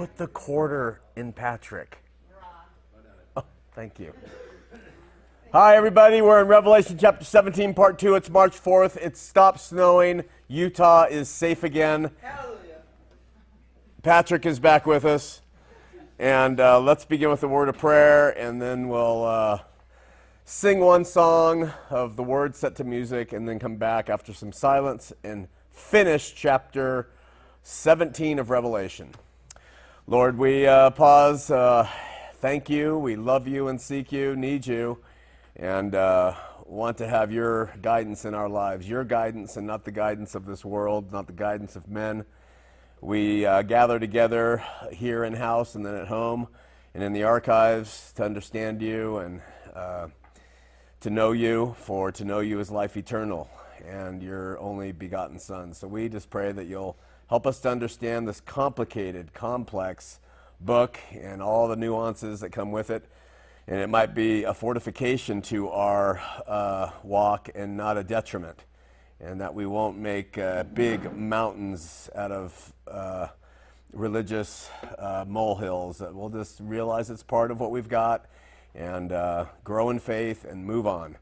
put the quarter in Patrick. Oh, thank you. Hi, everybody. We're in Revelation chapter 17, part 2. It's March 4th. It stopped snowing. Utah is safe again. Patrick is back with us. And uh, let's begin with a word of prayer, and then we'll uh, sing one song of the word set to music, and then come back after some silence and finish chapter 17 of Revelation. Lord, we uh, pause. Uh, thank you. We love you and seek you, need you, and uh, want to have your guidance in our lives. Your guidance and not the guidance of this world, not the guidance of men. We uh, gather together here in house and then at home and in the archives to understand you and uh, to know you, for to know you is life eternal and your only begotten Son. So we just pray that you'll help us to understand this complicated, complex book and all the nuances that come with it. And it might be a fortification to our uh, walk and not a detriment and that we won't make uh, big mountains out of uh, religious uh, molehills. We'll just realize it's part of what we've got and uh, grow in faith and move on.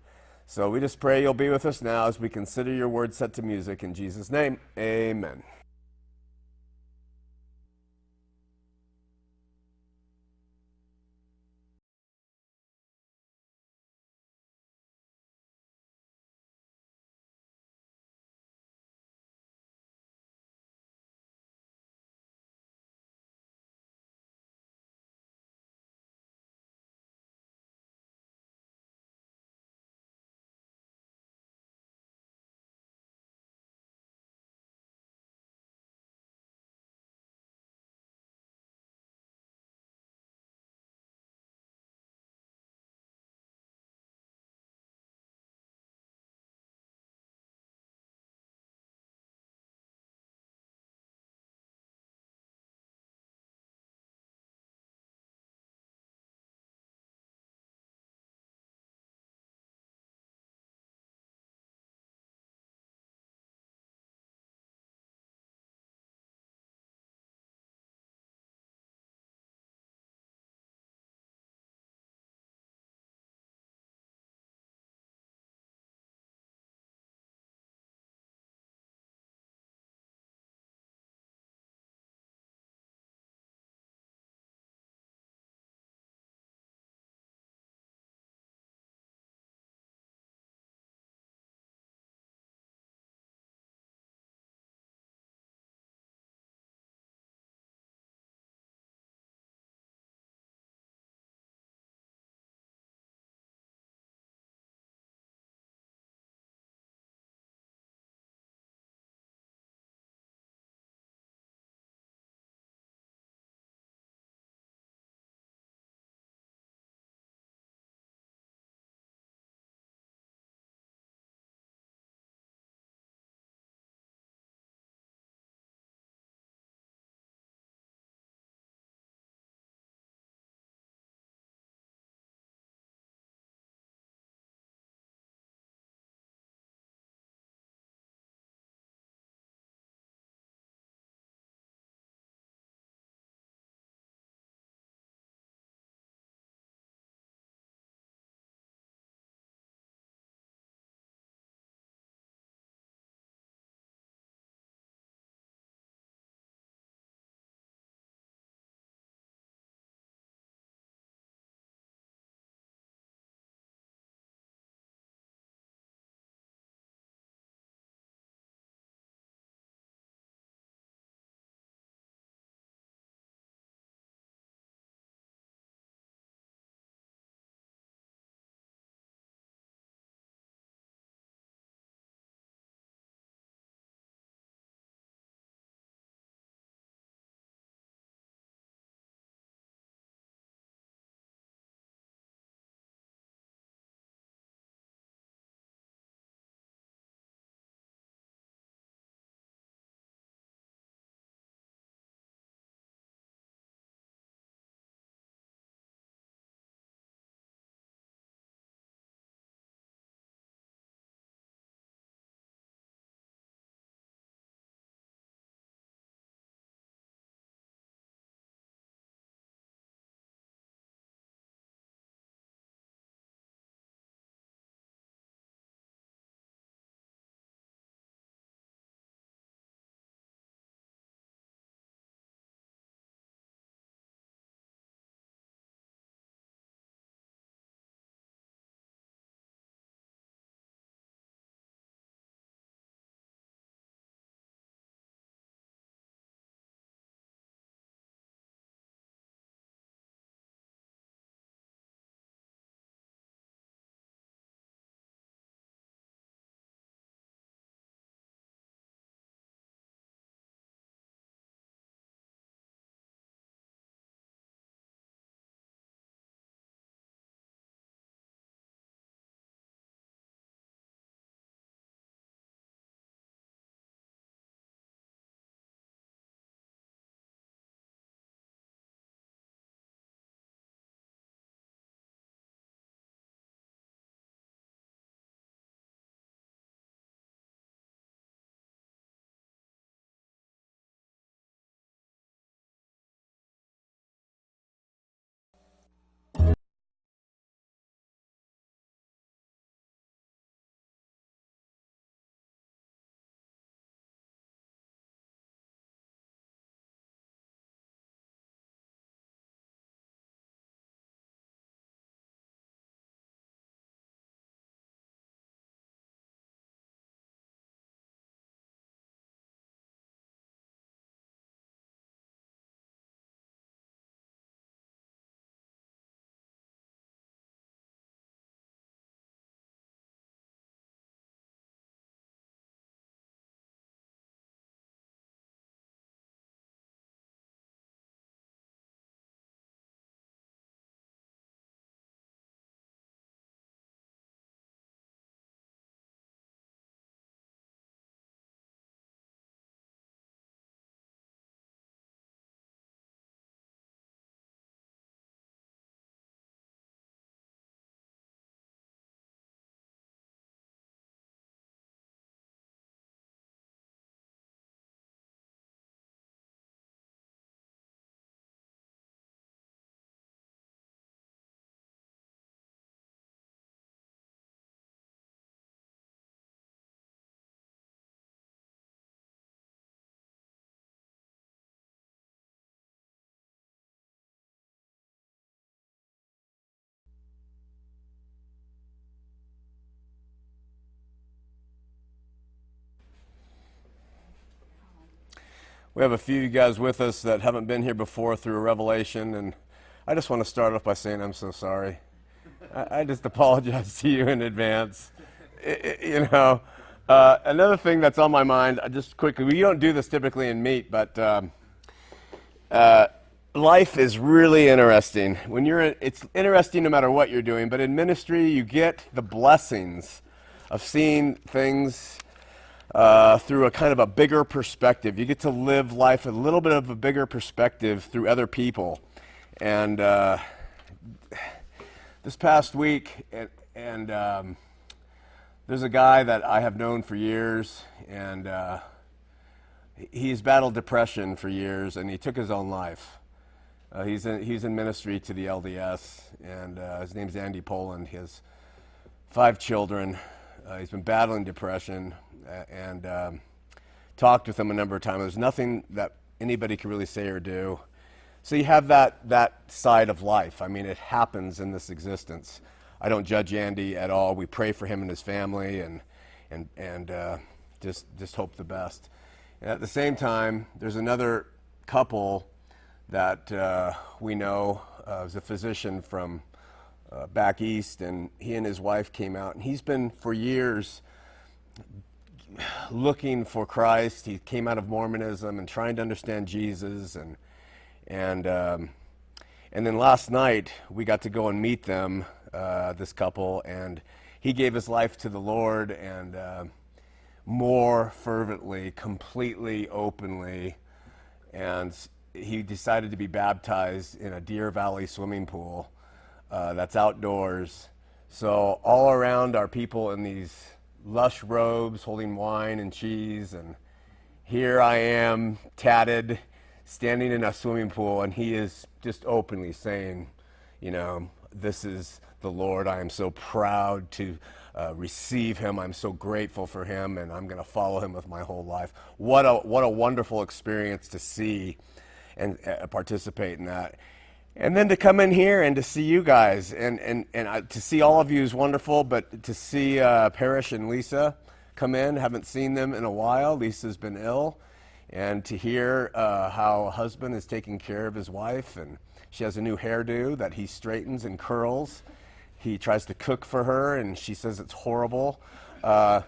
So we just pray you'll be with us now as we consider your word set to music. In Jesus' name, amen. We have a few of you guys with us that haven't been here before through a revelation, and I just want to start off by saying I'm so sorry. I, I just apologize to you in advance. you know, uh, another thing that's on my mind, uh, just quickly, we don't do this typically in meet, but um, uh, life is really interesting. When you're, it's interesting no matter what you're doing, but in ministry, you get the blessings of seeing things uh, through a kind of a bigger perspective. You get to live life a little bit of a bigger perspective through other people. And uh, this past week, and, and um, there's a guy that I have known for years, and uh, he's battled depression for years, and he took his own life. Uh, he's, in, he's in ministry to the LDS, and uh, his name's Andy Poland. He has five children. Uh, he's been battling depression and um, talked with him a number of times. There's nothing that anybody can really say or do. So you have that, that side of life. I mean, it happens in this existence. I don't judge Andy at all. We pray for him and his family and, and, and uh, just, just hope the best. And at the same time, there's another couple that uh, we know uh, is a physician from uh, back east, and he and his wife came out, and he's been for years looking for Christ. He came out of Mormonism and trying to understand Jesus, and and um, and then last night we got to go and meet them, uh, this couple, and he gave his life to the Lord and uh, more fervently, completely, openly, and he decided to be baptized in a Deer Valley swimming pool uh, that's outdoors. So all around are people in these lush robes holding wine and cheese. And here I am, tatted, standing in a swimming pool, and he is just openly saying, you know, this is the Lord. I am so proud to uh, receive him. I'm so grateful for him, and I'm going to follow him with my whole life. What a, what a wonderful experience to see and uh, participate in that. And then to come in here and to see you guys and, and, and to see all of you is wonderful, but to see uh, Parrish and Lisa come in, haven't seen them in a while. Lisa's been ill. And to hear uh, how a husband is taking care of his wife, and she has a new hairdo that he straightens and curls. He tries to cook for her, and she says it's horrible. Uh,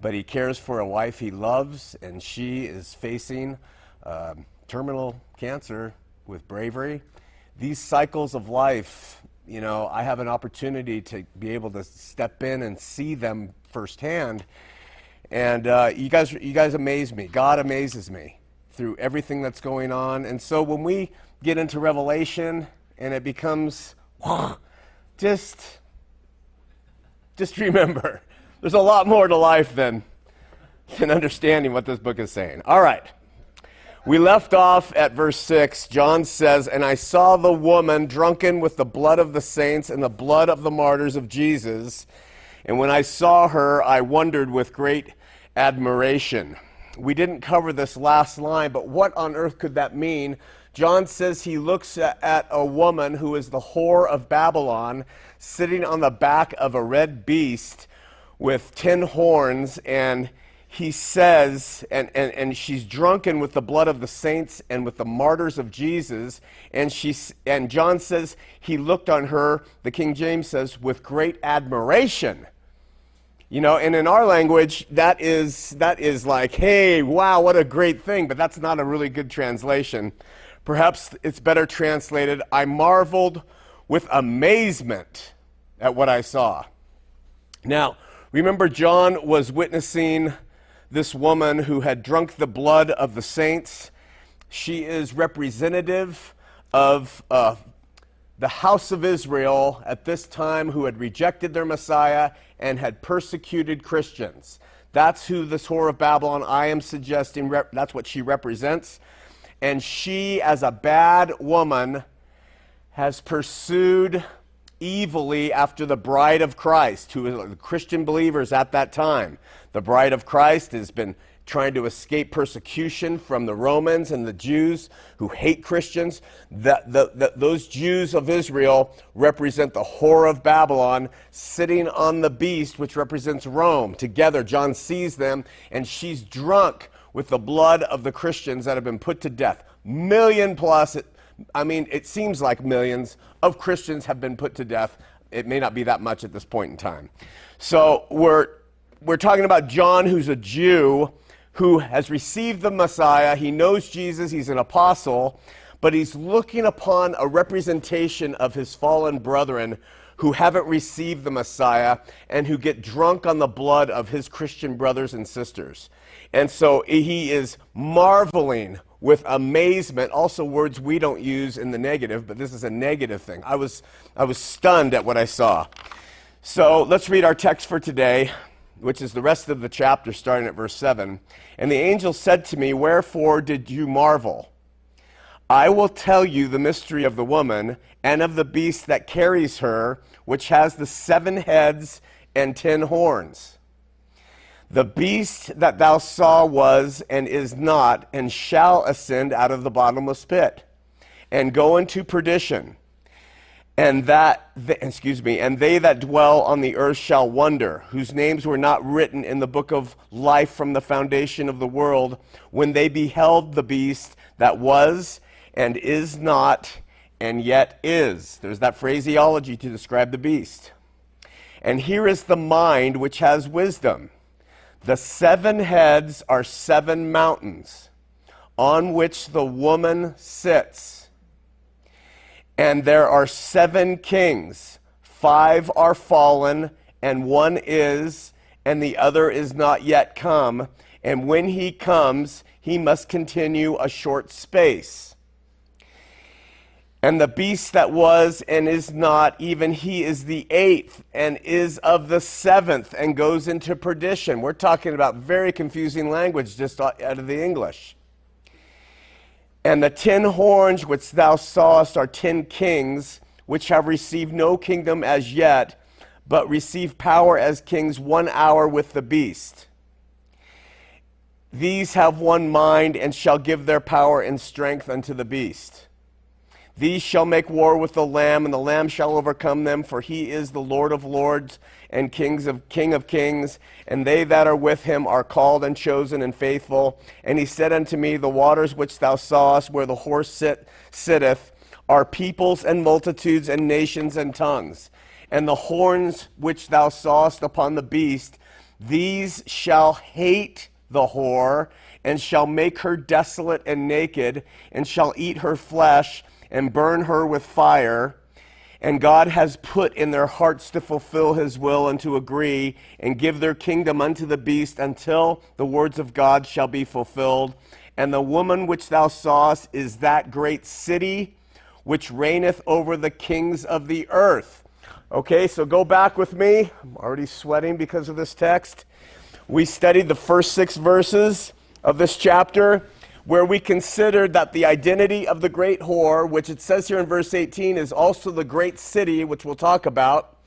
but he cares for a wife he loves, and she is facing um, terminal cancer with bravery these cycles of life, you know, I have an opportunity to be able to step in and see them firsthand. And uh, you guys, you guys amaze me. God amazes me through everything that's going on. And so when we get into Revelation and it becomes just, just remember, there's a lot more to life than, than understanding what this book is saying. All right. We left off at verse 6. John says, And I saw the woman drunken with the blood of the saints and the blood of the martyrs of Jesus. And when I saw her, I wondered with great admiration. We didn't cover this last line, but what on earth could that mean? John says he looks at a woman who is the whore of Babylon sitting on the back of a red beast with ten horns and he says, and, and, and she's drunken with the blood of the saints and with the martyrs of Jesus. And, she, and John says he looked on her, the King James says, with great admiration. You know, and in our language, that is, that is like, hey, wow, what a great thing. But that's not a really good translation. Perhaps it's better translated, I marveled with amazement at what I saw. Now, remember, John was witnessing this woman who had drunk the blood of the saints. She is representative of uh, the house of Israel at this time who had rejected their Messiah and had persecuted Christians. That's who this whore of Babylon, I am suggesting, rep- that's what she represents. And she, as a bad woman, has pursued evilly after the bride of Christ, who was the Christian believers at that time. The bride of Christ has been trying to escape persecution from the Romans and the Jews who hate Christians. The, the, the, those Jews of Israel represent the whore of Babylon sitting on the beast, which represents Rome. Together, John sees them, and she's drunk with the blood of the Christians that have been put to death. Million plus, I mean, it seems like millions of Christians have been put to death. It may not be that much at this point in time. So we're, we're talking about John, who's a Jew who has received the Messiah. He knows Jesus, he's an apostle, but he's looking upon a representation of his fallen brethren who haven't received the Messiah and who get drunk on the blood of his Christian brothers and sisters. And so he is marveling with amazement, also words we don't use in the negative, but this is a negative thing. I was, I was stunned at what I saw. So let's read our text for today, which is the rest of the chapter, starting at verse 7. And the angel said to me, Wherefore did you marvel? I will tell you the mystery of the woman and of the beast that carries her, which has the seven heads and ten horns. The beast that thou saw was and is not, and shall ascend out of the bottomless pit, and go into perdition. And that, excuse me, and they that dwell on the earth shall wonder, whose names were not written in the book of life from the foundation of the world, when they beheld the beast that was and is not and yet is. There's that phraseology to describe the beast. And here is the mind which has wisdom. The seven heads are seven mountains on which the woman sits. And there are seven kings. Five are fallen, and one is, and the other is not yet come. And when he comes, he must continue a short space. And the beast that was and is not, even he is the eighth and is of the seventh and goes into perdition. We're talking about very confusing language just out of the English. And the ten horns which thou sawest are ten kings, which have received no kingdom as yet, but receive power as kings one hour with the beast. These have one mind and shall give their power and strength unto the beast. These shall make war with the Lamb, and the Lamb shall overcome them, for he is the Lord of lords and kings of, King of kings, and they that are with him are called and chosen and faithful. And he said unto me, The waters which thou sawest, where the horse sit, sitteth, are peoples and multitudes and nations and tongues. And the horns which thou sawest upon the beast, these shall hate the whore, and shall make her desolate and naked, and shall eat her flesh and burn her with fire. And God has put in their hearts to fulfill his will and to agree and give their kingdom unto the beast until the words of God shall be fulfilled. And the woman which thou sawest is that great city which reigneth over the kings of the earth. Okay, so go back with me. I'm already sweating because of this text. We studied the first six verses of this chapter where we considered that the identity of the great whore, which it says here in verse 18, is also the great city, which we'll talk about,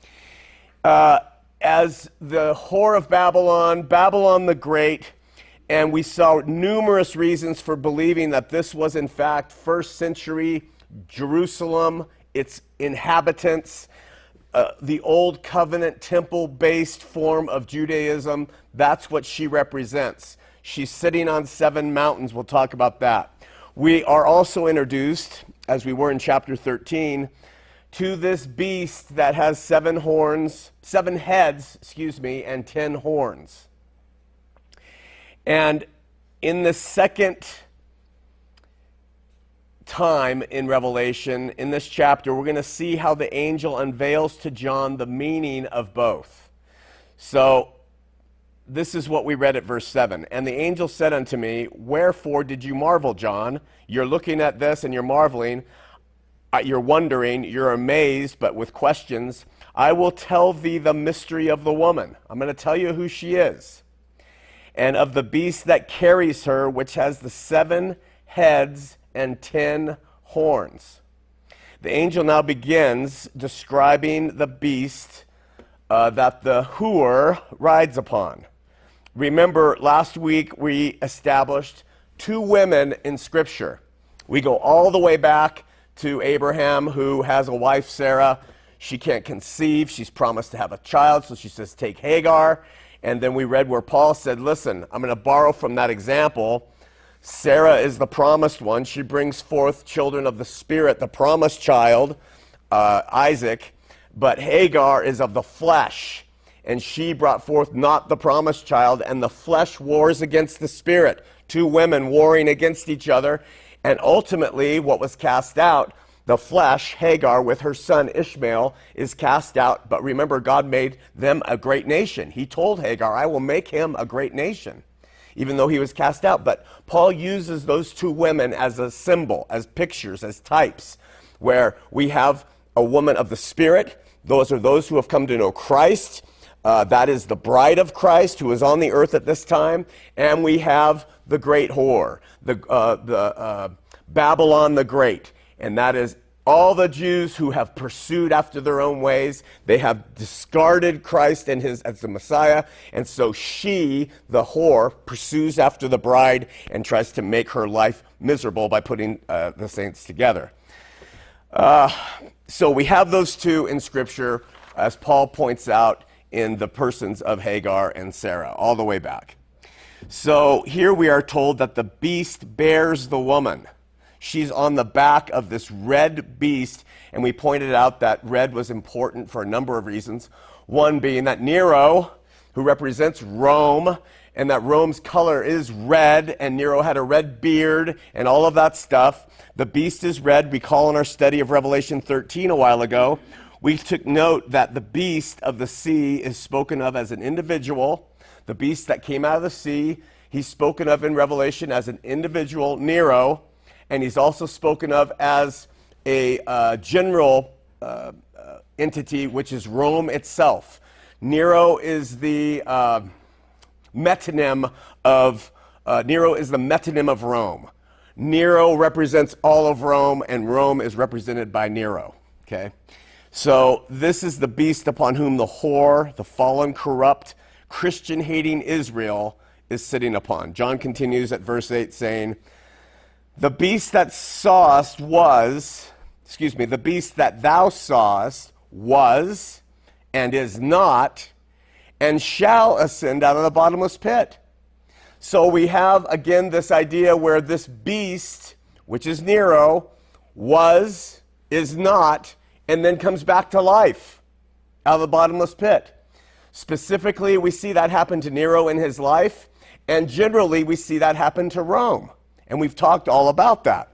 uh, as the whore of Babylon, Babylon the Great. And we saw numerous reasons for believing that this was, in fact, first century Jerusalem, its inhabitants, uh, the old covenant temple based form of Judaism. That's what she represents. She's sitting on seven mountains. We'll talk about that. We are also introduced, as we were in chapter 13, to this beast that has seven horns, seven heads, excuse me, and ten horns. And in the second time in Revelation, in this chapter, we're going to see how the angel unveils to John the meaning of both. So this is what we read at verse 7. And the angel said unto me, Wherefore did you marvel, John? You're looking at this and you're marveling. Uh, you're wondering, you're amazed, but with questions. I will tell thee the mystery of the woman. I'm going to tell you who she is. And of the beast that carries her, which has the seven heads and ten horns. The angel now begins describing the beast uh, that the whore rides upon. Remember, last week we established two women in Scripture. We go all the way back to Abraham, who has a wife, Sarah. She can't conceive. She's promised to have a child, so she says, Take Hagar. And then we read where Paul said, Listen, I'm going to borrow from that example. Sarah is the promised one. She brings forth children of the Spirit, the promised child, uh, Isaac. But Hagar is of the flesh, and she brought forth not the promised child, and the flesh wars against the Spirit. Two women warring against each other. And ultimately, what was cast out the flesh, Hagar, with her son Ishmael, is cast out. But remember, God made them a great nation. He told Hagar, I will make him a great nation, even though he was cast out. But Paul uses those two women as a symbol, as pictures, as types, where we have a woman of the Spirit. Those are those who have come to know Christ. Uh, that is the bride of Christ who is on the earth at this time. And we have the great whore, the, uh, the uh, Babylon the Great and that is all the Jews who have pursued after their own ways, they have discarded Christ and his as the Messiah, and so she, the whore, pursues after the bride and tries to make her life miserable by putting uh, the saints together. Uh, so we have those two in Scripture, as Paul points out in the persons of Hagar and Sarah, all the way back. So here we are told that the beast bears the woman. She's on the back of this red beast, and we pointed out that red was important for a number of reasons. One being that Nero, who represents Rome, and that Rome's color is red, and Nero had a red beard, and all of that stuff. The beast is red. We call in our study of Revelation 13 a while ago. We took note that the beast of the sea is spoken of as an individual. The beast that came out of the sea, he's spoken of in Revelation as an individual, Nero and he's also spoken of as a uh, general uh, uh, entity, which is Rome itself. Nero is the uh, metonym of uh, Nero is the metonym of Rome. Nero represents all of Rome, and Rome is represented by Nero. Okay, so this is the beast upon whom the whore, the fallen, corrupt, Christian-hating Israel is sitting upon. John continues at verse eight, saying. The beast that sawest was, excuse me, the beast that thou sawest was and is not and shall ascend out of the bottomless pit. So we have again this idea where this beast, which is Nero, was, is not, and then comes back to life out of the bottomless pit. Specifically, we see that happen to Nero in his life, and generally, we see that happen to Rome. And we've talked all about that.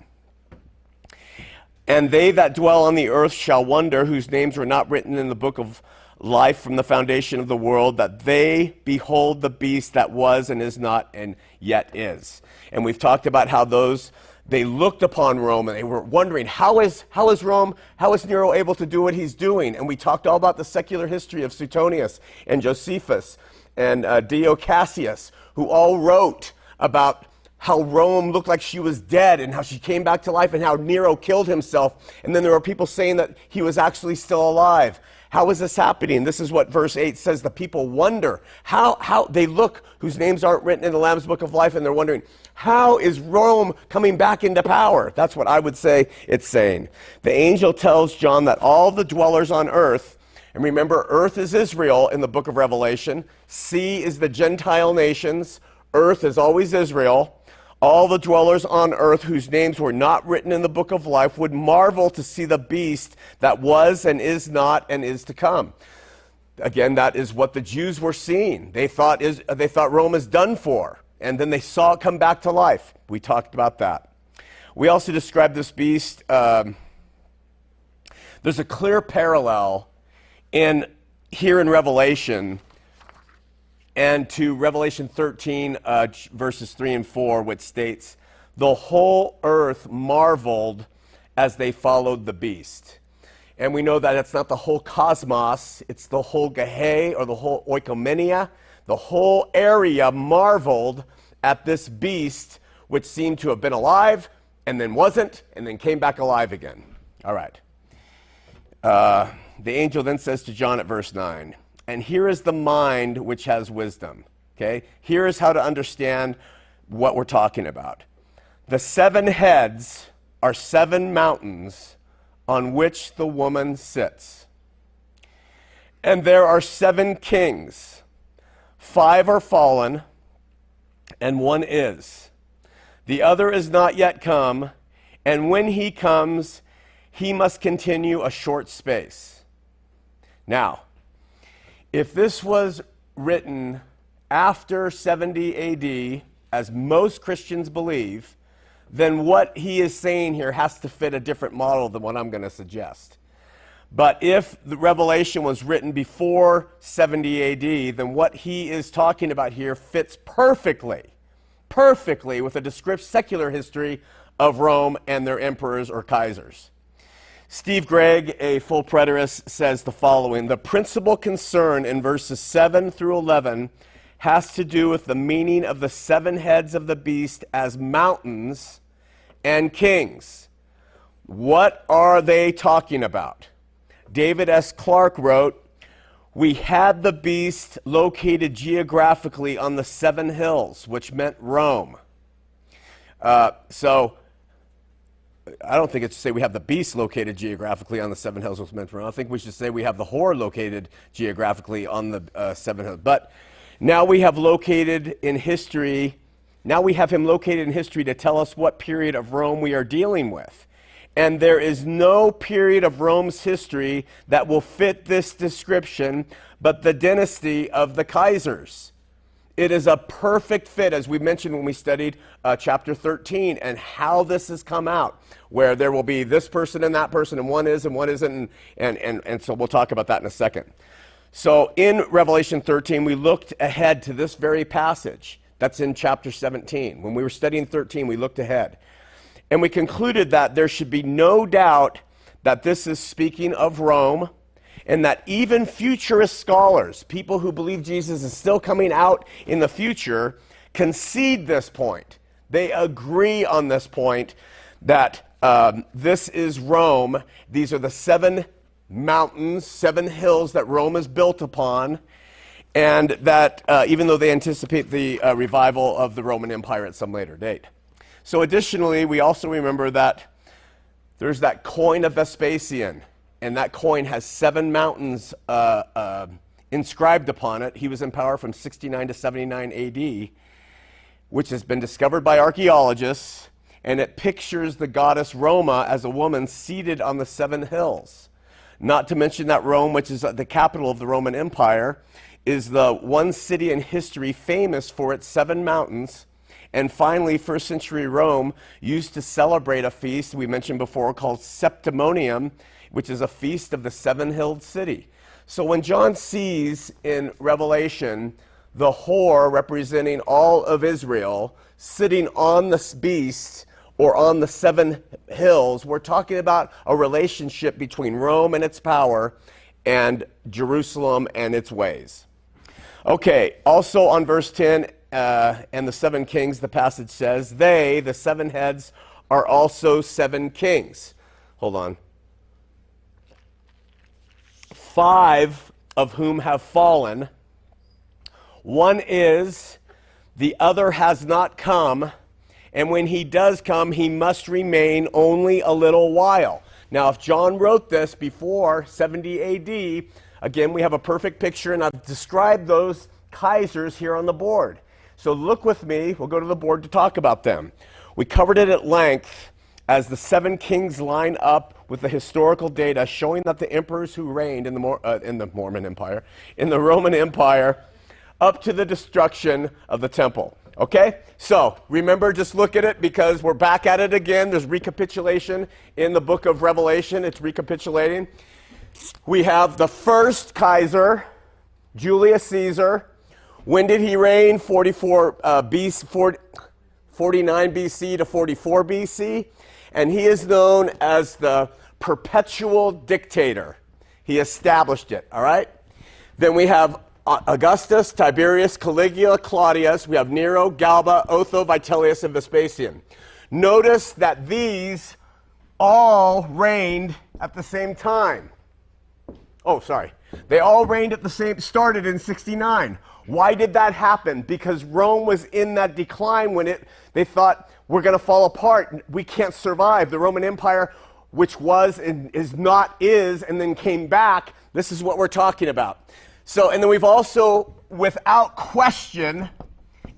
And they that dwell on the earth shall wonder, whose names were not written in the book of life from the foundation of the world, that they behold the beast that was and is not and yet is. And we've talked about how those they looked upon Rome and they were wondering, how is, how is Rome, how is Nero able to do what he's doing? And we talked all about the secular history of Suetonius and Josephus and uh, Dio Cassius, who all wrote about how Rome looked like she was dead and how she came back to life and how Nero killed himself. And then there were people saying that he was actually still alive. How is this happening? This is what verse 8 says. The people wonder how, how they look whose names aren't written in the Lamb's book of life and they're wondering, how is Rome coming back into power? That's what I would say it's saying. The angel tells John that all the dwellers on earth, and remember, earth is Israel in the book of Revelation, sea is the Gentile nations, earth is always Israel all the dwellers on earth whose names were not written in the book of life would marvel to see the beast that was and is not and is to come. Again, that is what the Jews were seeing. They thought, is, they thought Rome is done for, and then they saw it come back to life. We talked about that. We also described this beast. Um, there's a clear parallel in here in Revelation and to Revelation 13, uh, verses 3 and 4, which states, The whole earth marveled as they followed the beast. And we know that it's not the whole cosmos, it's the whole Gehe or the whole oikomenia. The whole area marveled at this beast, which seemed to have been alive and then wasn't, and then came back alive again. All right. Uh, the angel then says to John at verse 9, and here is the mind which has wisdom. Okay? Here is how to understand what we're talking about. The seven heads are seven mountains on which the woman sits. And there are seven kings. Five are fallen, and one is. The other is not yet come, and when he comes, he must continue a short space. Now, if this was written after 70 AD, as most Christians believe, then what he is saying here has to fit a different model than what I'm going to suggest. But if the revelation was written before 70 AD, then what he is talking about here fits perfectly, perfectly with a descriptive secular history of Rome and their emperors or kaisers. Steve Gregg, a full preterist, says the following The principal concern in verses 7 through 11 has to do with the meaning of the seven heads of the beast as mountains and kings. What are they talking about? David S. Clark wrote, We had the beast located geographically on the seven hills, which meant Rome. Uh, so, I don't think it's to say we have the beast located geographically on the seven hills, which meant Rome. I think we should say we have the whore located geographically on the uh, seven hills. But now we have located in history, now we have him located in history to tell us what period of Rome we are dealing with. And there is no period of Rome's history that will fit this description but the dynasty of the Kaisers. It is a perfect fit, as we mentioned when we studied uh, chapter 13 and how this has come out, where there will be this person and that person, and one is and one isn't. And, and, and, and so we'll talk about that in a second. So in Revelation 13, we looked ahead to this very passage that's in chapter 17. When we were studying 13, we looked ahead. And we concluded that there should be no doubt that this is speaking of Rome and that even futurist scholars, people who believe Jesus is still coming out in the future, concede this point. They agree on this point that um, this is Rome. These are the seven mountains, seven hills that Rome is built upon, and that uh, even though they anticipate the uh, revival of the Roman Empire at some later date. So, additionally, we also remember that there's that coin of Vespasian, and that coin has seven mountains uh, uh, inscribed upon it. He was in power from 69 to 79 AD, which has been discovered by archaeologists, and it pictures the goddess Roma as a woman seated on the seven hills. Not to mention that Rome, which is the capital of the Roman Empire, is the one city in history famous for its seven mountains and finally, first century Rome used to celebrate a feast we mentioned before called Septimontium, which is a feast of the seven hilled city. So when John sees in Revelation the whore representing all of Israel sitting on this beast or on the seven hills, we're talking about a relationship between Rome and its power and Jerusalem and its ways. Okay, also on verse 10, uh, and the seven kings, the passage says, they, the seven heads, are also seven kings. Hold on. Five of whom have fallen. One is, the other has not come, and when he does come, he must remain only a little while. Now, if John wrote this before 70 AD, again, we have a perfect picture, and I've described those Kaisers here on the board. So look with me. We'll go to the board to talk about them. We covered it at length as the seven kings line up with the historical data showing that the emperors who reigned in the, Mor- uh, in the Mormon Empire, in the Roman Empire, up to the destruction of the temple. Okay? So remember, just look at it because we're back at it again. There's recapitulation in the book of Revelation. It's recapitulating. We have the first Kaiser, Julius Caesar, when did he reign? 44 uh, BC, 40, 49 BC to 44 BC. And he is known as the perpetual dictator. He established it, all right? Then we have Augustus, Tiberius, Caligula, Claudius. We have Nero, Galba, Otho, Vitellius, and Vespasian. Notice that these all reigned at the same time. Oh, sorry. They all reigned at the same, started in 69. Why did that happen? Because Rome was in that decline when it, they thought, we're going to fall apart. We can't survive. The Roman Empire, which was and is not is, and then came back, this is what we're talking about. So, and then we've also, without question,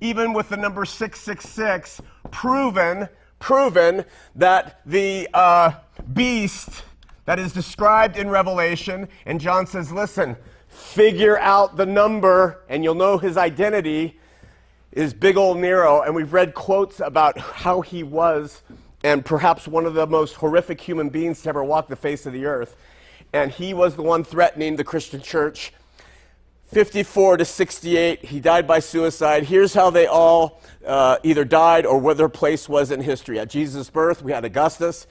even with the number 666, proven, proven that the uh, beast that is described in Revelation, and John says, listen, figure out the number and you'll know his identity, is big old Nero. And we've read quotes about how he was, and perhaps one of the most horrific human beings to ever walk the face of the earth. And he was the one threatening the Christian church 54 to 68, he died by suicide. Here's how they all uh, either died or where their place was in history. At Jesus' birth, we had Augustus.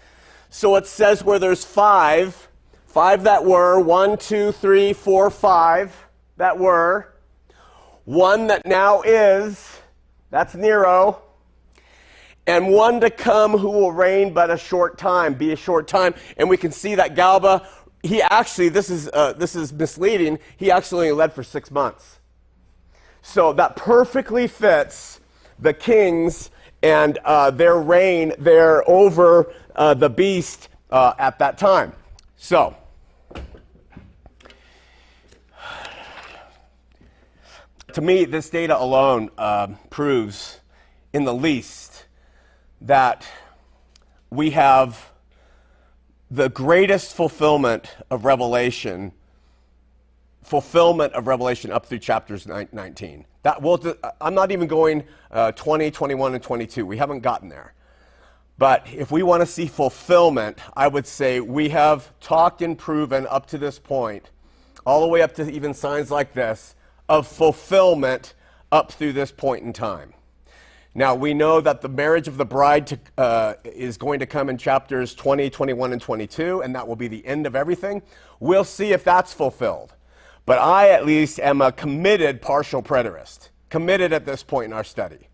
So it says where there's five, five that were, one, two, three, four, five that were, one that now is, that's Nero, and one to come who will reign but a short time, be a short time. And we can see that Galba he actually, this is, uh, this is misleading, he actually only led for six months. So that perfectly fits the kings and uh, their reign there over uh, the beast uh, at that time. So, to me, this data alone um, proves, in the least, that we have the greatest fulfillment of Revelation, fulfillment of Revelation up through chapters 19. That will, I'm not even going uh, 20, 21, and 22. We haven't gotten there. But if we want to see fulfillment, I would say we have talked and proven up to this point, all the way up to even signs like this, of fulfillment up through this point in time. Now, we know that the marriage of the bride to, uh, is going to come in chapters 20, 21, and 22, and that will be the end of everything. We'll see if that's fulfilled. But I, at least, am a committed partial preterist, committed at this point in our study.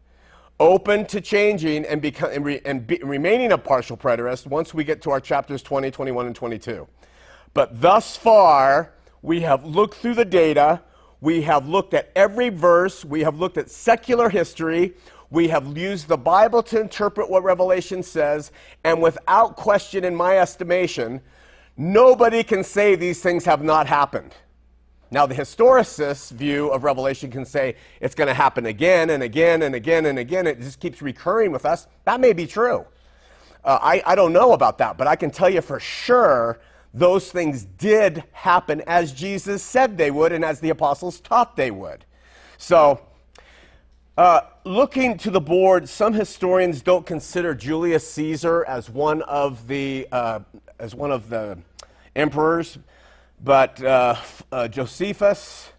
Open to changing and, become, and, re, and be, remaining a partial preterist once we get to our chapters 20, 21, and 22. But thus far, we have looked through the data, we have looked at every verse, we have looked at secular history, we have used the Bible to interpret what Revelation says, and without question, in my estimation, nobody can say these things have not happened. Now, the historicist's view of Revelation can say it's going to happen again and again and again and again. It just keeps recurring with us. That may be true. Uh, I, I don't know about that, but I can tell you for sure those things did happen as Jesus said they would and as the apostles taught they would. So, uh, looking to the board, some historians don't consider Julius Caesar as one of the uh, as one of the emperors, but uh, uh Josephus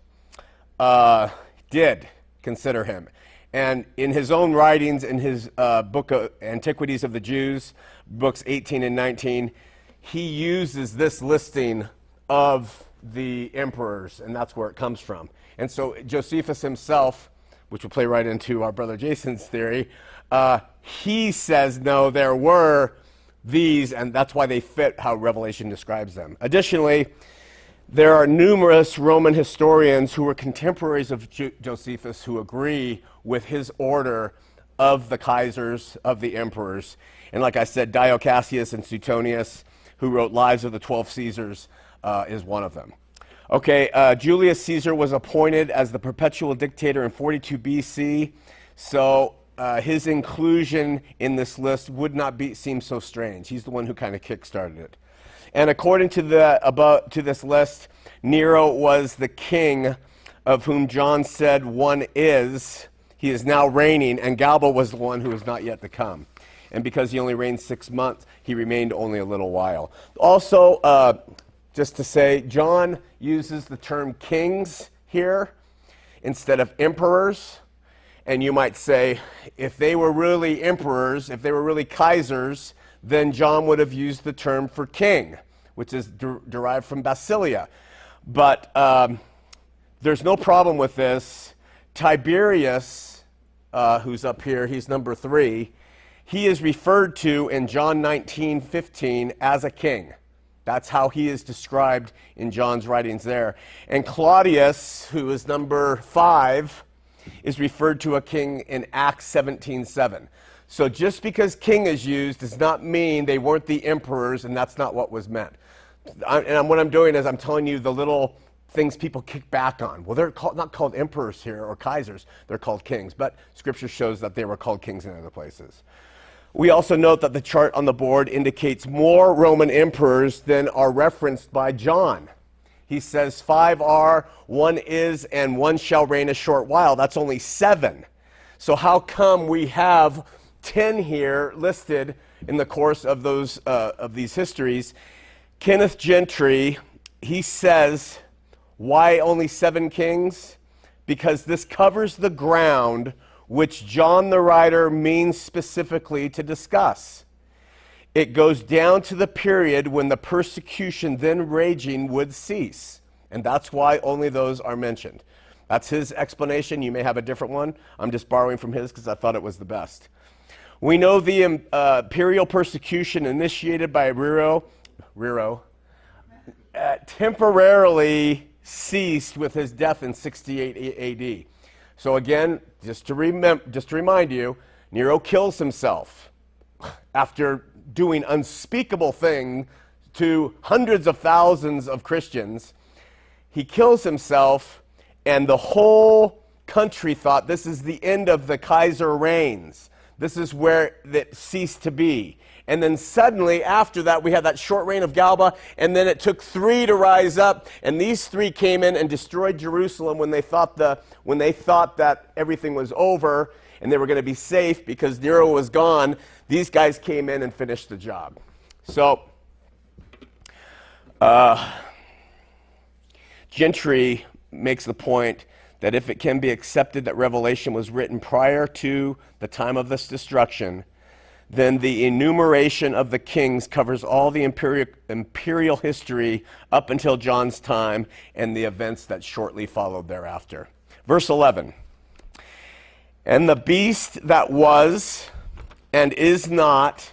uh, did consider him. And in his own writings, in his uh, book of Antiquities of the Jews, books 18 and 19, he uses this listing of the emperors, and that's where it comes from. And so Josephus himself which will play right into our brother Jason's theory, uh, he says, no, there were these, and that's why they fit how Revelation describes them. Additionally, there are numerous Roman historians who were contemporaries of Jo- Josephus who agree with his order of the Kaisers, of the emperors. And like I said, Dio Cassius and Suetonius, who wrote Lives of the Twelve Caesars, uh, is one of them. Okay, uh, Julius Caesar was appointed as the perpetual dictator in 42 BC, so uh, his inclusion in this list would not be, seem so strange. He's the one who kind of kickstarted it. And according to, the, to this list, Nero was the king of whom John said one is. He is now reigning, and Galba was the one who is not yet to come. And because he only reigned six months, he remained only a little while. Also, uh, just to say, John uses the term kings here instead of emperors. And you might say, if they were really emperors, if they were really Kaisers, then John would have used the term for king, which is der- derived from basileia. But um, there's no problem with this. Tiberius, uh, who's up here, he's number three, he is referred to in John 19 15 as a king. That's how he is described in John's writings there. And Claudius, who is number five, is referred to a king in Acts 17:7. So just because king is used does not mean they weren't the emperors, and that's not what was meant. I, and what I'm doing is I'm telling you the little things people kick back on. Well, they're called, not called emperors here or kaisers, they're called kings, but scripture shows that they were called kings in other places. We also note that the chart on the board indicates more Roman emperors than are referenced by John. He says five are, one is, and one shall reign a short while. That's only seven. So, how come we have 10 here listed in the course of, those, uh, of these histories? Kenneth Gentry, he says, why only seven kings? Because this covers the ground which John the writer means specifically to discuss. It goes down to the period when the persecution then raging would cease. And that's why only those are mentioned. That's his explanation. You may have a different one. I'm just borrowing from his because I thought it was the best. We know the um, uh, imperial persecution initiated by Nero, Nero uh, temporarily ceased with his death in 68 AD. So again, just to, remember, just to remind you, Nero kills himself after doing unspeakable thing to hundreds of thousands of Christians. He kills himself, and the whole country thought this is the end of the Kaiser reigns. This is where it ceased to be. And then suddenly, after that, we had that short reign of Galba, and then it took three to rise up, and these three came in and destroyed Jerusalem when they thought, the, when they thought that everything was over and they were going to be safe because Nero was gone. These guys came in and finished the job. So, uh, Gentry makes the point that if it can be accepted that Revelation was written prior to the time of this destruction, then the enumeration of the kings covers all the imperial, imperial history up until John's time and the events that shortly followed thereafter. Verse 11 And the beast that was and is not,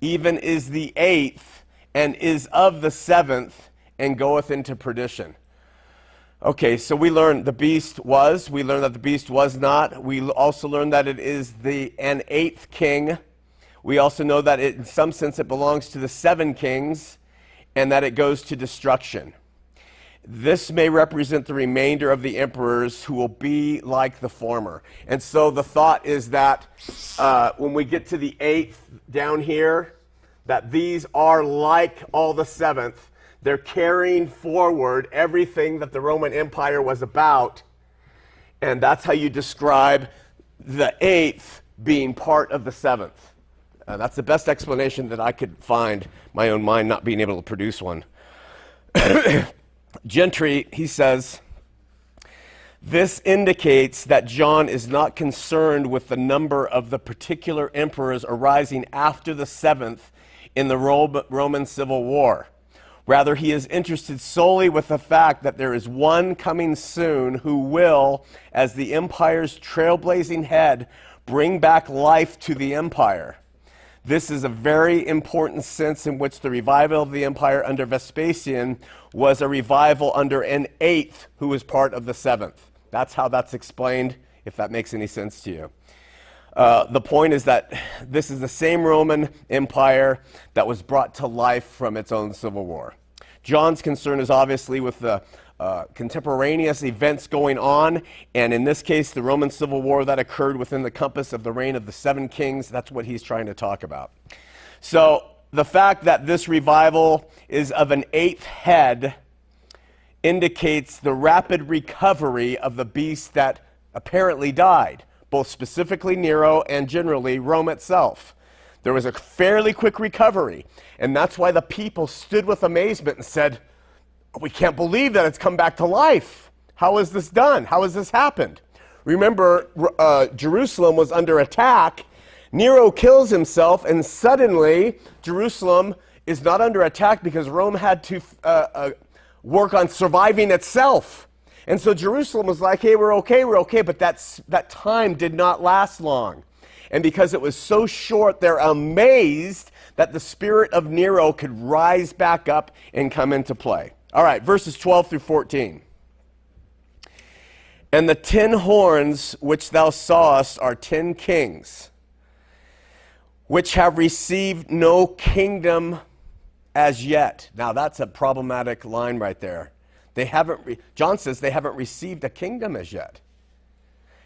even is the eighth, and is of the seventh, and goeth into perdition. Okay, so we learned the beast was, we learned that the beast was not. We also learned that it is the an eighth king we also know that it, in some sense it belongs to the seven kings and that it goes to destruction. This may represent the remainder of the emperors who will be like the former. And so the thought is that uh, when we get to the eighth down here, that these are like all the seventh. They're carrying forward everything that the Roman Empire was about. And that's how you describe the eighth being part of the seventh. Uh, that's the best explanation that I could find, my own mind not being able to produce one. Gentry, he says, this indicates that John is not concerned with the number of the particular emperors arising after the seventh in the Roman Civil War. Rather, he is interested solely with the fact that there is one coming soon who will, as the empire's trailblazing head, bring back life to the empire. This is a very important sense in which the revival of the empire under Vespasian was a revival under an eighth who was part of the seventh. That's how that's explained, if that makes any sense to you. Uh, the point is that this is the same Roman Empire that was brought to life from its own civil war. John's concern is obviously with the uh, contemporaneous events going on, and in this case, the Roman Civil War that occurred within the compass of the reign of the seven kings. That's what he's trying to talk about. So, the fact that this revival is of an eighth head indicates the rapid recovery of the beast that apparently died, both specifically Nero and generally Rome itself. There was a fairly quick recovery, and that's why the people stood with amazement and said, we can't believe that it's come back to life. How is this done? How has this happened? Remember, uh, Jerusalem was under attack. Nero kills himself, and suddenly Jerusalem is not under attack because Rome had to uh, uh, work on surviving itself. And so Jerusalem was like, hey, we're okay, we're okay, but that's, that time did not last long. And because it was so short, they're amazed that the spirit of Nero could rise back up and come into play. All right, verses 12 through 14. And the ten horns which thou sawest are ten kings, which have received no kingdom as yet. Now, that's a problematic line right there. They haven't, re- John says they haven't received a kingdom as yet.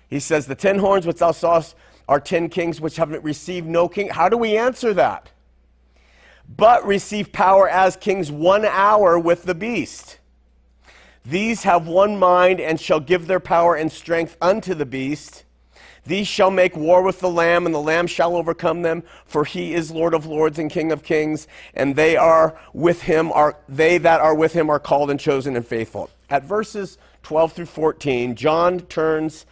He says, The ten horns which thou sawest are ten kings which haven't received no king. How do we answer that? But receive power as kings one hour with the beast. These have one mind and shall give their power and strength unto the beast. These shall make war with the Lamb, and the Lamb shall overcome them, for he is Lord of lords and King of kings, and they are with him are they that are with him are called and chosen and faithful. At verses 12 through 14, John turns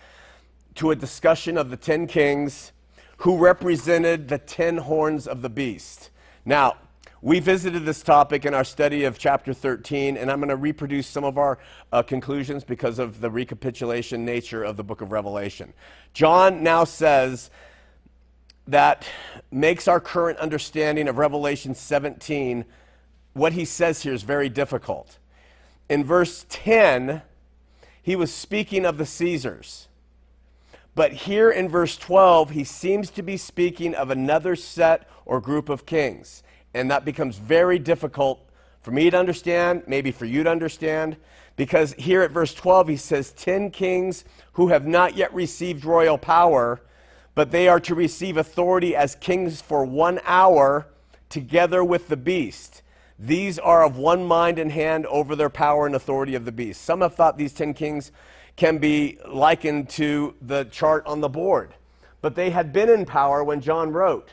to a discussion of the ten kings who represented the ten horns of the beast. Now, we visited this topic in our study of chapter 13, and I'm going to reproduce some of our uh, conclusions because of the recapitulation nature of the book of Revelation. John now says that makes our current understanding of Revelation 17, what he says here is very difficult. In verse 10, he was speaking of the Caesars. But here in verse 12, he seems to be speaking of another set or group of kings and that becomes very difficult for me to understand, maybe for you to understand, because here at verse 12 he says, Ten kings who have not yet received royal power, but they are to receive authority as kings for one hour together with the beast. These are of one mind and hand over their power and authority of the beast. Some have thought these ten kings can be likened to the chart on the board, but they had been in power when John wrote.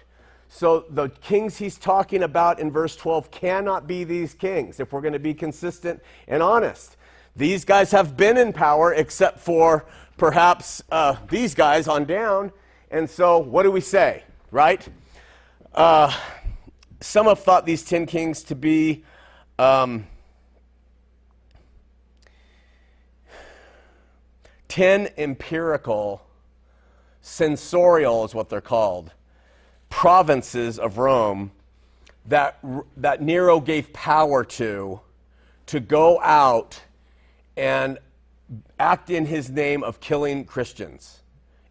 So the kings he's talking about in verse 12 cannot be these kings if we're going to be consistent and honest. These guys have been in power except for perhaps uh, these guys on down. And so what do we say, right? Uh, some have thought these 10 kings to be. Um, 10 empirical, censorial is what they're called provinces of Rome that, that Nero gave power to to go out and act in his name of killing Christians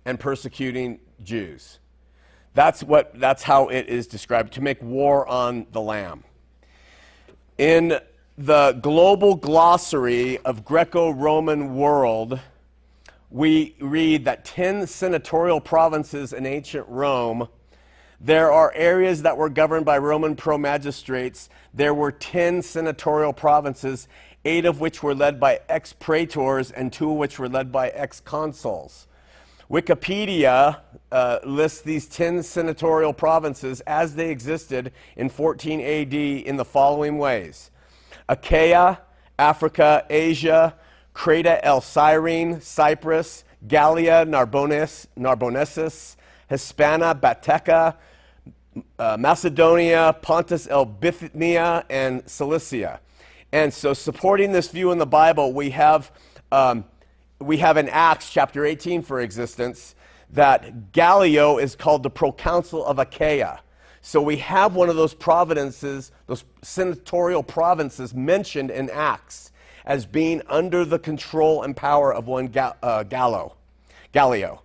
and persecuting Jews. That's, what, that's how it is described to make war on the Lamb. In the global glossary of Greco Roman world, we read that 10 senatorial provinces in ancient Rome there are areas that were governed by Roman pro magistrates. There were 10 senatorial provinces, eight of which were led by ex praetors, and two of which were led by ex consuls. Wikipedia uh, lists these 10 senatorial provinces as they existed in 14 AD in the following ways Achaia, Africa, Asia, Creta et Cyrene, Cyprus, Gallia, Narbonensis, Narbonensis, Hispania, Baetica, uh, Macedonia, Pontus, et Bithynia, and Cilicia. And so, supporting this view in the Bible, we have, um, we have in Acts chapter 18, for existence, that Gallio is called the proconsul of Achaia. So, we have one of those provinces, those senatorial provinces mentioned in Acts as being under the control and power of one uh, Gallo, Gallio.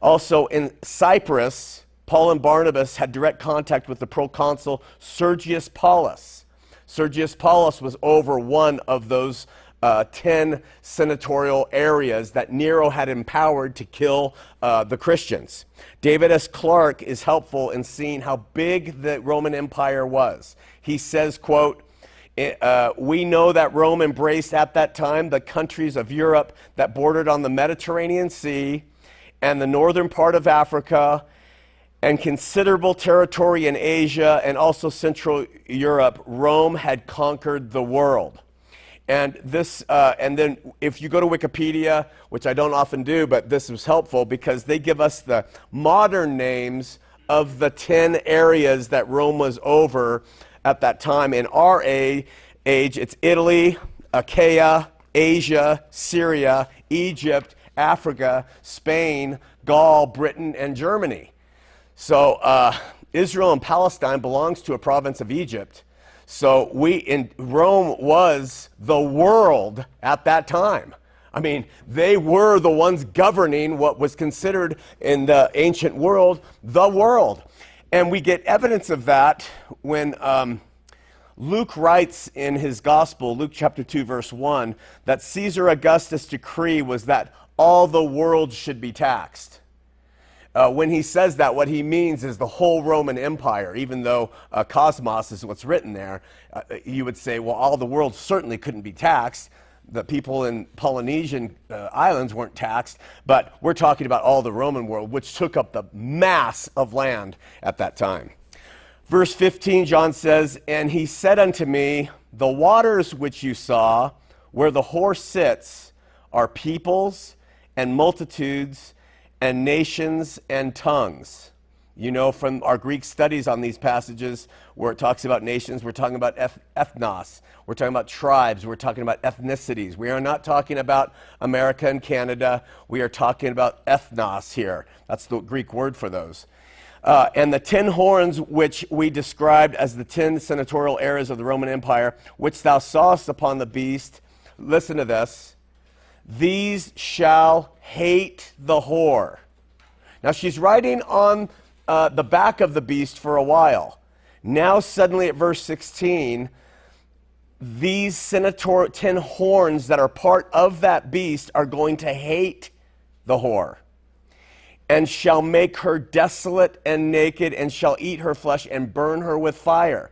Also, in Cyprus, Paul and Barnabas had direct contact with the proconsul Sergius Paulus. Sergius Paulus was over one of those uh, 10 senatorial areas that Nero had empowered to kill uh, the Christians. David S. Clark is helpful in seeing how big the Roman Empire was. He says, quote, uh, we know that Rome embraced at that time the countries of Europe that bordered on the Mediterranean Sea and the northern part of Africa and considerable territory in Asia and also Central Europe, Rome had conquered the world. And this, uh, and then if you go to Wikipedia, which I don't often do, but this was helpful because they give us the modern names of the 10 areas that Rome was over at that time. In our age, it's Italy, Achaia, Asia, Syria, Egypt, Africa, Spain, Gaul, Britain, and Germany. So uh, Israel and Palestine belongs to a province of Egypt. So we in Rome was the world at that time. I mean, they were the ones governing what was considered in the ancient world the world. And we get evidence of that when um, Luke writes in his gospel, Luke chapter 2, verse 1, that Caesar Augustus' decree was that all the world should be taxed. Uh, when he says that, what he means is the whole Roman Empire, even though uh, cosmos is what's written there. Uh, you would say, well, all the world certainly couldn't be taxed. The people in Polynesian uh, islands weren't taxed, but we're talking about all the Roman world, which took up the mass of land at that time. Verse 15, John says, And he said unto me, The waters which you saw, where the horse sits, are peoples and multitudes and nations and tongues. You know from our Greek studies on these passages where it talks about nations, we're talking about ethnos, we're talking about tribes, we're talking about ethnicities. We are not talking about America and Canada, we are talking about ethnos here. That's the Greek word for those. Uh, and the ten horns which we described as the ten senatorial eras of the Roman Empire, which thou sawest upon the beast, listen to this, these shall hate the whore. Now she's riding on uh, the back of the beast for a while. Now, suddenly at verse 16, these senator, ten horns that are part of that beast are going to hate the whore and shall make her desolate and naked, and shall eat her flesh and burn her with fire.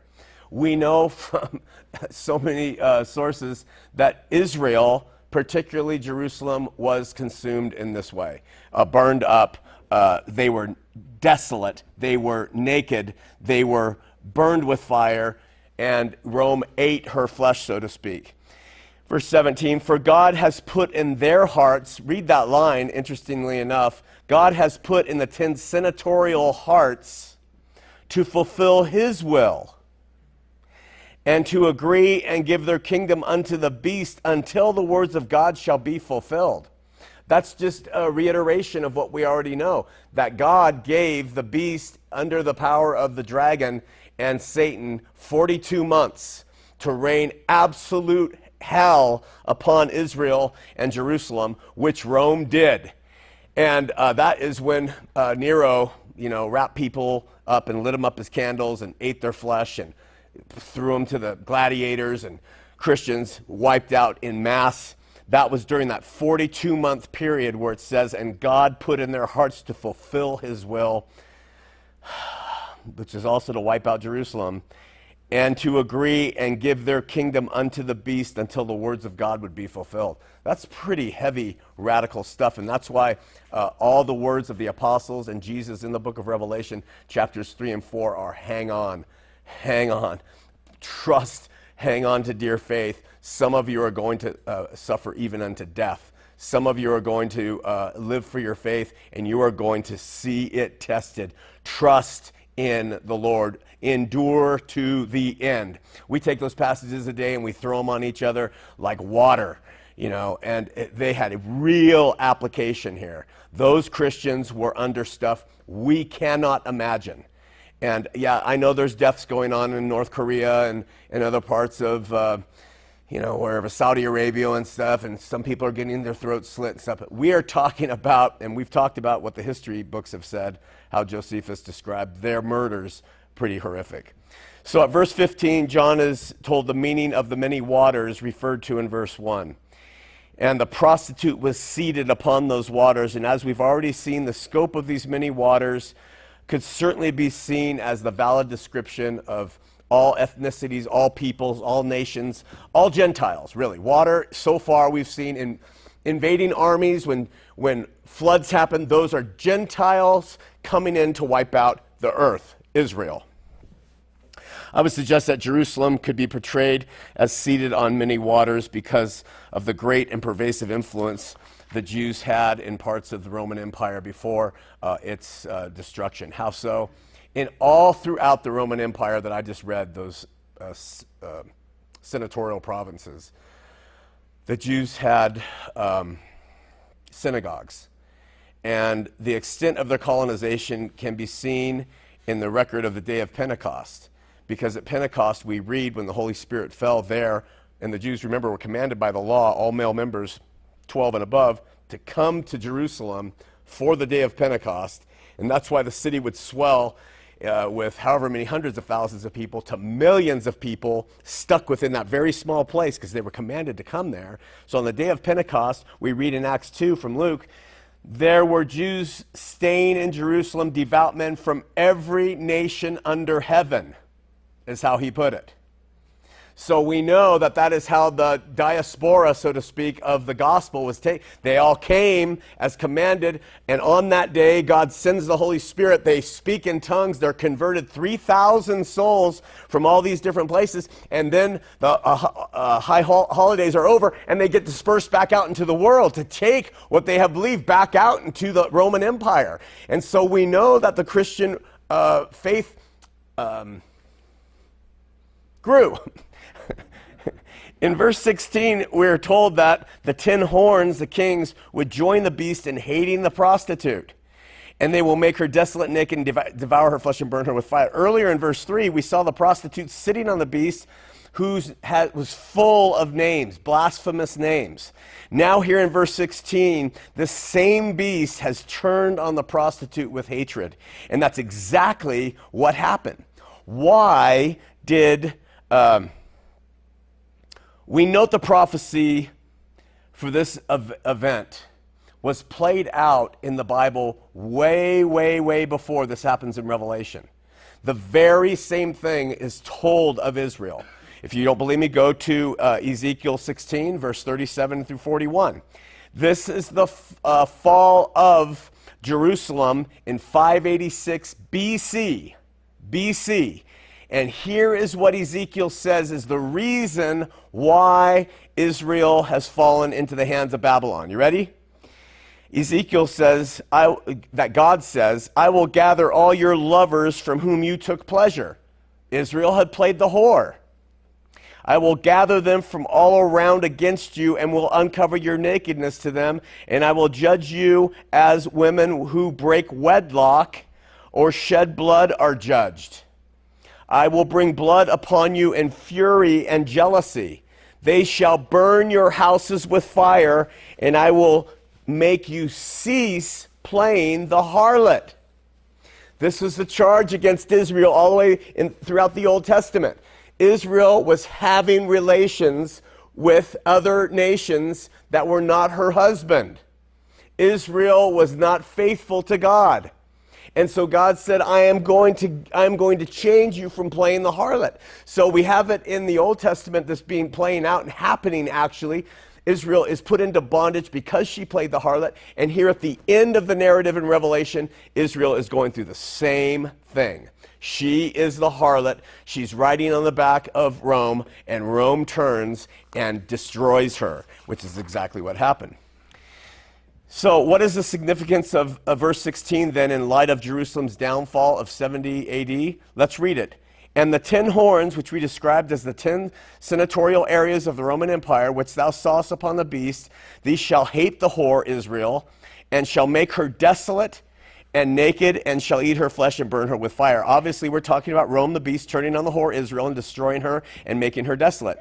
We know from so many uh, sources that Israel, particularly Jerusalem, was consumed in this way, uh, burned up. Uh, they were desolate, they were naked, they were burned with fire, and Rome ate her flesh, so to speak. Verse 17, for God has put in their hearts, read that line, interestingly enough, God has put in the ten senatorial hearts to fulfill his will and to agree and give their kingdom unto the beast until the words of God shall be fulfilled. That's just a reiteration of what we already know that God gave the beast under the power of the dragon and Satan 42 months to rain absolute hell upon Israel and Jerusalem, which Rome did. And uh, that is when uh, Nero, you know, wrapped people up and lit them up as candles and ate their flesh and threw them to the gladiators and Christians wiped out in mass. That was during that 42 month period where it says, and God put in their hearts to fulfill his will, which is also to wipe out Jerusalem and to agree and give their kingdom unto the beast until the words of God would be fulfilled. That's pretty heavy, radical stuff. And that's why uh, all the words of the apostles and Jesus in the book of Revelation, chapters 3 and 4, are hang on, hang on, trust, hang on to dear faith. Some of you are going to uh, suffer even unto death. Some of you are going to uh, live for your faith and you are going to see it tested. Trust in the Lord endure to the end. We take those passages a day and we throw them on each other like water, you know, and it, they had a real application here. Those Christians were under stuff we cannot imagine. And yeah, I know there's deaths going on in North Korea and, and other parts of, uh, you know, wherever Saudi Arabia and stuff, and some people are getting their throats slit and stuff. But we are talking about, and we've talked about what the history books have said, how Josephus described their murders pretty horrific. So at verse 15, John is told the meaning of the many waters referred to in verse 1. And the prostitute was seated upon those waters. And as we've already seen, the scope of these many waters could certainly be seen as the valid description of all ethnicities, all peoples, all nations, all Gentiles, really. Water, so far, we've seen in invading armies, when, when floods happen, those are Gentiles coming in to wipe out the earth. Israel. I would suggest that Jerusalem could be portrayed as seated on many waters because of the great and pervasive influence the Jews had in parts of the Roman Empire before uh, its uh, destruction. How so? In all throughout the Roman Empire that I just read, those uh, uh senatorial provinces, the Jews had um, synagogues. And the extent of their colonization can be seen in the record of the day of Pentecost. Because at Pentecost, we read when the Holy Spirit fell there, and the Jews, remember, were commanded by the law, all male members, 12 and above, to come to Jerusalem for the day of Pentecost. And that's why the city would swell uh, with however many hundreds of thousands of people to millions of people stuck within that very small place because they were commanded to come there. So on the day of Pentecost, we read in Acts 2 from Luke, there were Jews staying in Jerusalem, devout men from every nation under heaven, is how he put it. So we know that that is how the diaspora, so to speak, of the gospel was taken. They all came as commanded, and on that day, God sends the Holy Spirit. They speak in tongues. They're converted 3,000 souls from all these different places, and then the uh, uh, high ho- holidays are over, and they get dispersed back out into the world to take what they have believed back out into the Roman Empire. And so we know that the Christian uh, faith um, grew. In verse 16, we're told that the ten horns, the kings, would join the beast in hating the prostitute. And they will make her desolate, naked, and devour her flesh and burn her with fire. Earlier in verse 3, we saw the prostitute sitting on the beast who was full of names, blasphemous names. Now, here in verse 16, the same beast has turned on the prostitute with hatred. And that's exactly what happened. Why did. Um, we note the prophecy for this ev- event was played out in the Bible way, way, way before this happens in Revelation. The very same thing is told of Israel. If you don't believe me, go to uh, Ezekiel 16, verse 37 through 41. This is the f- uh, fall of Jerusalem in 586 BC. BC. And here is what Ezekiel says is the reason why Israel has fallen into the hands of Babylon. You ready? Ezekiel says I, that God says, I will gather all your lovers from whom you took pleasure. Israel had played the whore. I will gather them from all around against you and will uncover your nakedness to them, and I will judge you as women who break wedlock or shed blood are judged. I will bring blood upon you in fury and jealousy. They shall burn your houses with fire, and I will make you cease playing the harlot. This was the charge against Israel all the way in, throughout the Old Testament. Israel was having relations with other nations that were not her husband. Israel was not faithful to God. And so God said, I am going to, I am going to change you from playing the harlot. So we have it in the Old Testament that's being playing out and happening actually. Israel is put into bondage because she played the harlot. And here at the end of the narrative in Revelation, Israel is going through the same thing. She is the harlot. She's riding on the back of Rome, and Rome turns and destroys her, which is exactly what happened. So, what is the significance of, of, verse 16 then in light of Jerusalem's downfall of 70 AD? Let's read it. And the ten horns, which we described as the ten senatorial areas of the Roman Empire, which thou sawest upon the beast, these shall hate the whore Israel, and shall make her desolate and naked, and shall eat her flesh and burn her with fire. Obviously, we're talking about Rome, the beast, turning on the whore Israel and destroying her and making her desolate.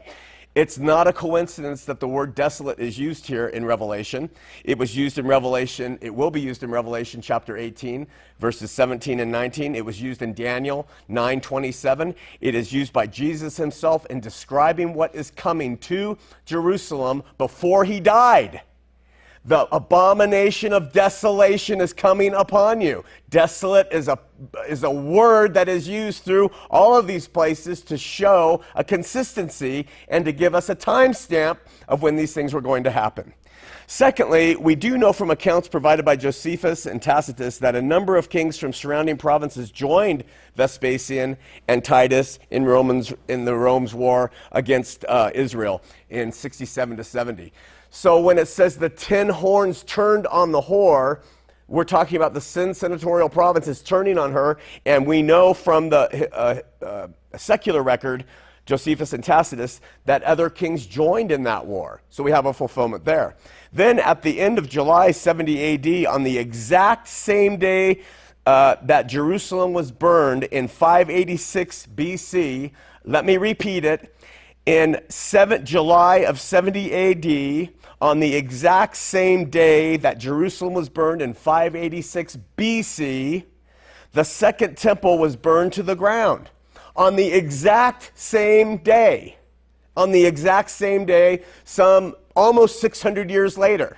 It's not a coincidence that the word desolate is used here in Revelation. It was used in Revelation, it will be used in Revelation chapter 18, verses 17 and 19. It was used in Daniel 9:27. It is used by Jesus himself in describing what is coming to Jerusalem before he died. The abomination of desolation is coming upon you. Desolate is a, is a word that is used through all of these places to show a consistency and to give us a timestamp of when these things were going to happen. Secondly, we do know from accounts provided by Josephus and Tacitus that a number of kings from surrounding provinces joined Vespasian and Titus in, Romans, in the Rome's war against uh, Israel in 67 to 70. So when it says the ten horns turned on the whore, we're talking about the sin senatorial provinces turning on her, and we know from the uh, uh, secular record, Josephus and Tacitus, that other kings joined in that war. So we have a fulfillment there. Then at the end of July 70 AD, on the exact same day uh, that Jerusalem was burned in 586 BC, let me repeat it. In 7, July of 70 AD, on the exact same day that Jerusalem was burned in 586 BC, the second temple was burned to the ground on the exact same day. On the exact same day, some almost 600 years later.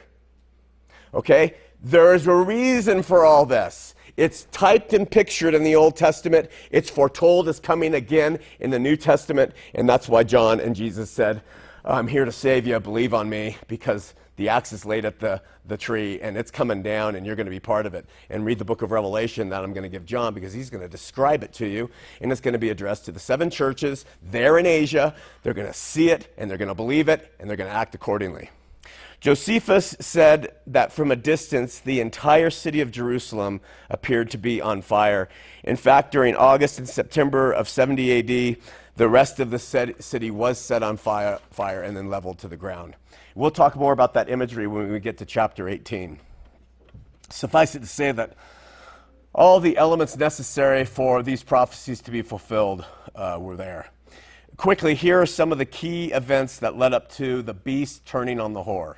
Okay? There is a reason for all this. It's typed and pictured in the Old Testament. It's foretold as coming again in the New Testament. And that's why John and Jesus said, I'm here to save you. Believe on me because the axe is laid at the, the tree and it's coming down and you're going to be part of it. And read the book of Revelation that I'm going to give John because he's going to describe it to you and it's going to be addressed to the seven churches there in Asia. They're going to see it and they're going to believe it and they're going to act accordingly. Josephus said that from a distance, the entire city of Jerusalem appeared to be on fire. In fact, during August and September of 70 AD, the rest of the city was set on fire, fire and then leveled to the ground. We'll talk more about that imagery when we get to chapter 18. Suffice it to say that all the elements necessary for these prophecies to be fulfilled uh, were there. Quickly, here are some of the key events that led up to the beast turning on the whore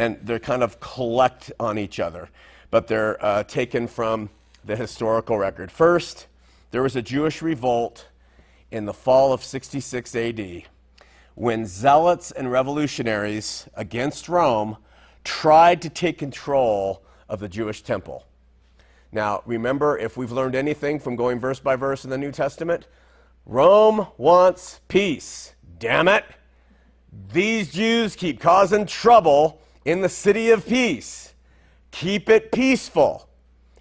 and they're kind of collect on each other, but they're uh, taken from the historical record. First, there was a Jewish revolt in the fall of 66 AD when zealots and revolutionaries against Rome tried to take control of the Jewish temple. Now, remember, if we've learned anything from going verse by verse in the New Testament, Rome wants peace. Damn it. These Jews keep causing trouble in the city of peace. Keep it peaceful.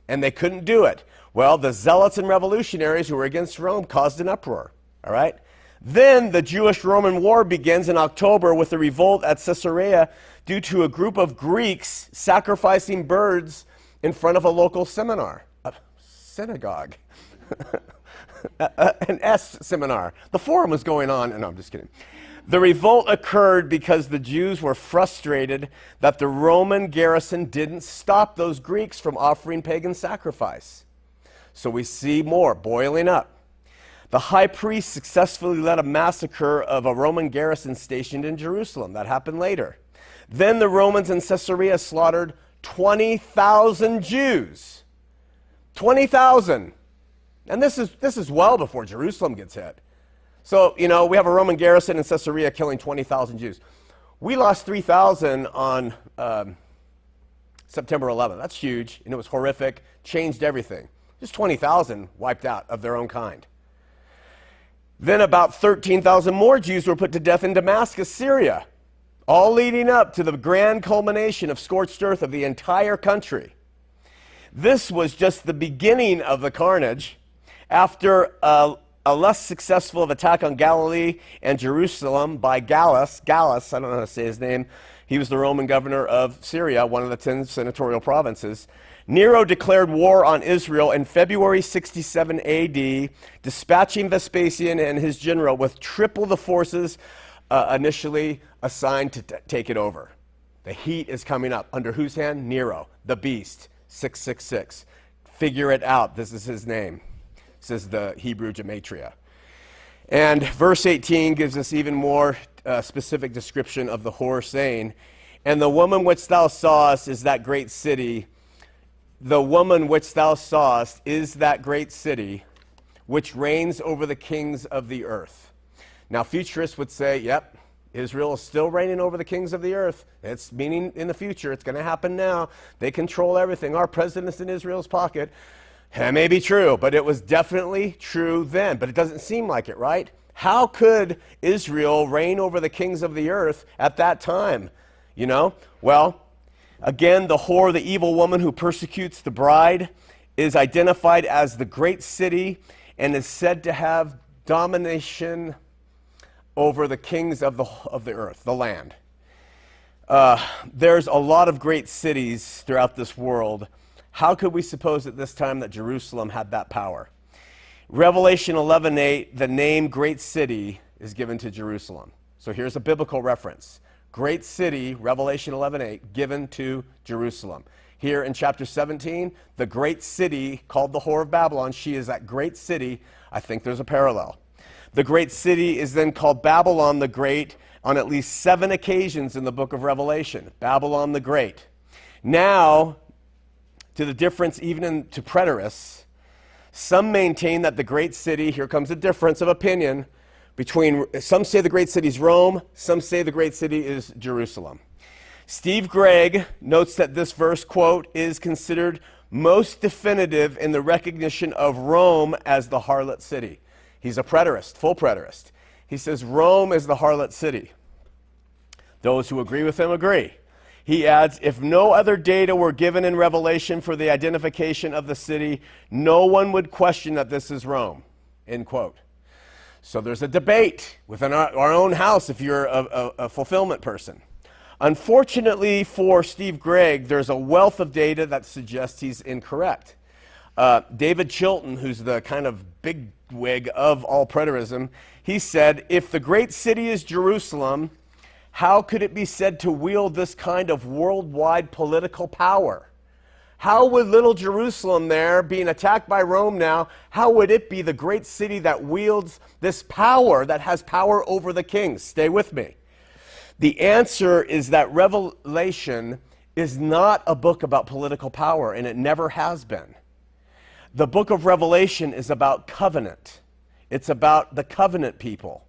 And they couldn't do it. Well, the zealots and revolutionaries who were against Rome caused an uproar. All right? Then the Jewish Roman War begins in October with a revolt at Caesarea due to a group of Greeks sacrificing birds in front of a local seminar, a synagogue, an S seminar. The forum was going on, and no, I'm just kidding. The revolt occurred because the Jews were frustrated that the Roman garrison didn't stop those Greeks from offering pagan sacrifice. So we see more boiling up. The high priest successfully led a massacre of a Roman garrison stationed in Jerusalem. That happened later. Then the Romans in Caesarea slaughtered 20,000 Jews. 20,000. And this is, this is well before Jerusalem gets hit. So, you know, we have a Roman garrison in Caesarea killing 20,000 Jews. We lost 3,000 on um, September 11th. That's huge, and it was horrific, changed everything. Just 20,000 wiped out of their own kind. Then about 13,000 more Jews were put to death in Damascus, Syria, all leading up to the grand culmination of scorched earth of the entire country. This was just the beginning of the carnage. After uh, a less successful of attack on Galilee and Jerusalem by Gallus. Gallus, I don't know how to say his name. He was the Roman governor of Syria, one of the ten senatorial provinces. Nero declared war on Israel in February 67 AD, dispatching Vespasian and his general with triple the forces uh, initially assigned to t- take it over. The heat is coming up. Under whose hand? Nero, the beast, 666. Figure it out. This is his name says the Hebrew gematria. And verse 18 gives us even more uh, specific description of the whore saying, And the woman which thou sawest is that great city. The woman which thou sawest is that great city which reigns over the kings of the earth. Now, futurists would say, yep, Israel is still reigning over the kings of the earth. It's meaning in the future. It's going to happen now. They control everything. Our president's in Israel's pocket. That may be true, but it was definitely true then. But it doesn't seem like it, right? How could Israel reign over the kings of the earth at that time? You know? Well, again, the whore, the evil woman who persecutes the bride, is identified as the great city and is said to have domination over the kings of the, of the earth, the land. Uh, there's a lot of great cities throughout this world how could we suppose at this time that Jerusalem had that power? Revelation 11:8, the name great city is given to Jerusalem. So here's a biblical reference. Great city, Revelation 11:8, given to Jerusalem. Here in chapter 17, the great city called the whore of Babylon, she is that great city. I think there's a parallel. The great city is then called Babylon the Great on at least seven occasions in the book of Revelation. Babylon the Great. Now, to the difference even in, to preterists, Some maintain that the great city, here comes a difference of opinion between, some say the great city is Rome, some say the great city is Jerusalem. Steve Gregg notes that this verse, quote, is considered most definitive in the recognition of Rome as the harlot city. He's a preterist, full preterist. He says Rome is the harlot city. Those who agree with him agree. He adds, if no other data were given in Revelation for the identification of the city, no one would question that this is Rome. End quote. So there's a debate within our, our own house if you're a, a, a fulfillment person. Unfortunately for Steve Gregg, there's a wealth of data that suggests he's incorrect. Uh, David Chilton, who's the kind of big wig of all preterism, he said, if the great city is Jerusalem, how could it be said to wield this kind of worldwide political power? How would little Jerusalem there, being attacked by Rome now, how would it be the great city that wields this power, that has power over the kings? Stay with me. The answer is that Revelation is not a book about political power, and it never has been. The book of Revelation is about covenant, it's about the covenant people.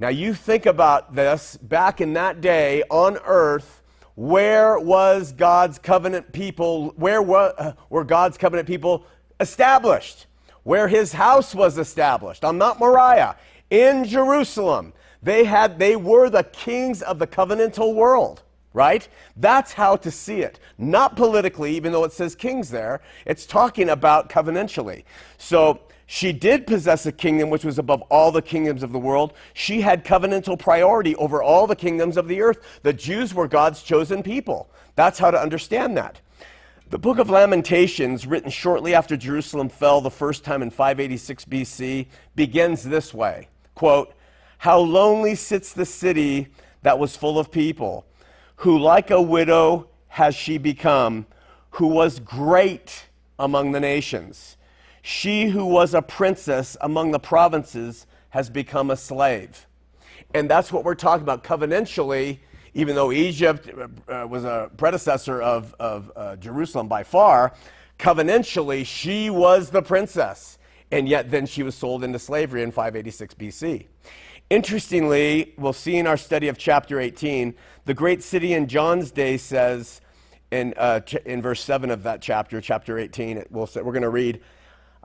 Now, you think about this back in that day on earth, where was God's covenant people? Where were, uh, were God's covenant people established? Where his house was established on Mount Moriah in Jerusalem. They had they were the kings of the covenantal world, right? That's how to see it. Not politically, even though it says kings there. It's talking about covenantally. So she did possess a kingdom which was above all the kingdoms of the world. She had covenantal priority over all the kingdoms of the earth. The Jews were God's chosen people. That's how to understand that. The book of Lamentations, written shortly after Jerusalem fell the first time in 586 BC, begins this way quote, How lonely sits the city that was full of people, who like a widow has she become, who was great among the nations. She who was a princess among the provinces has become a slave. And that's what we're talking about covenantally, even though Egypt uh, was a predecessor of, of uh, Jerusalem by far, covenantally, she was the princess. And yet then she was sold into slavery in 586 BC. Interestingly, we'll see in our study of chapter 18, the great city in John's day says, in, uh, in verse 7 of that chapter, chapter 18, we'll, say, we're going to read,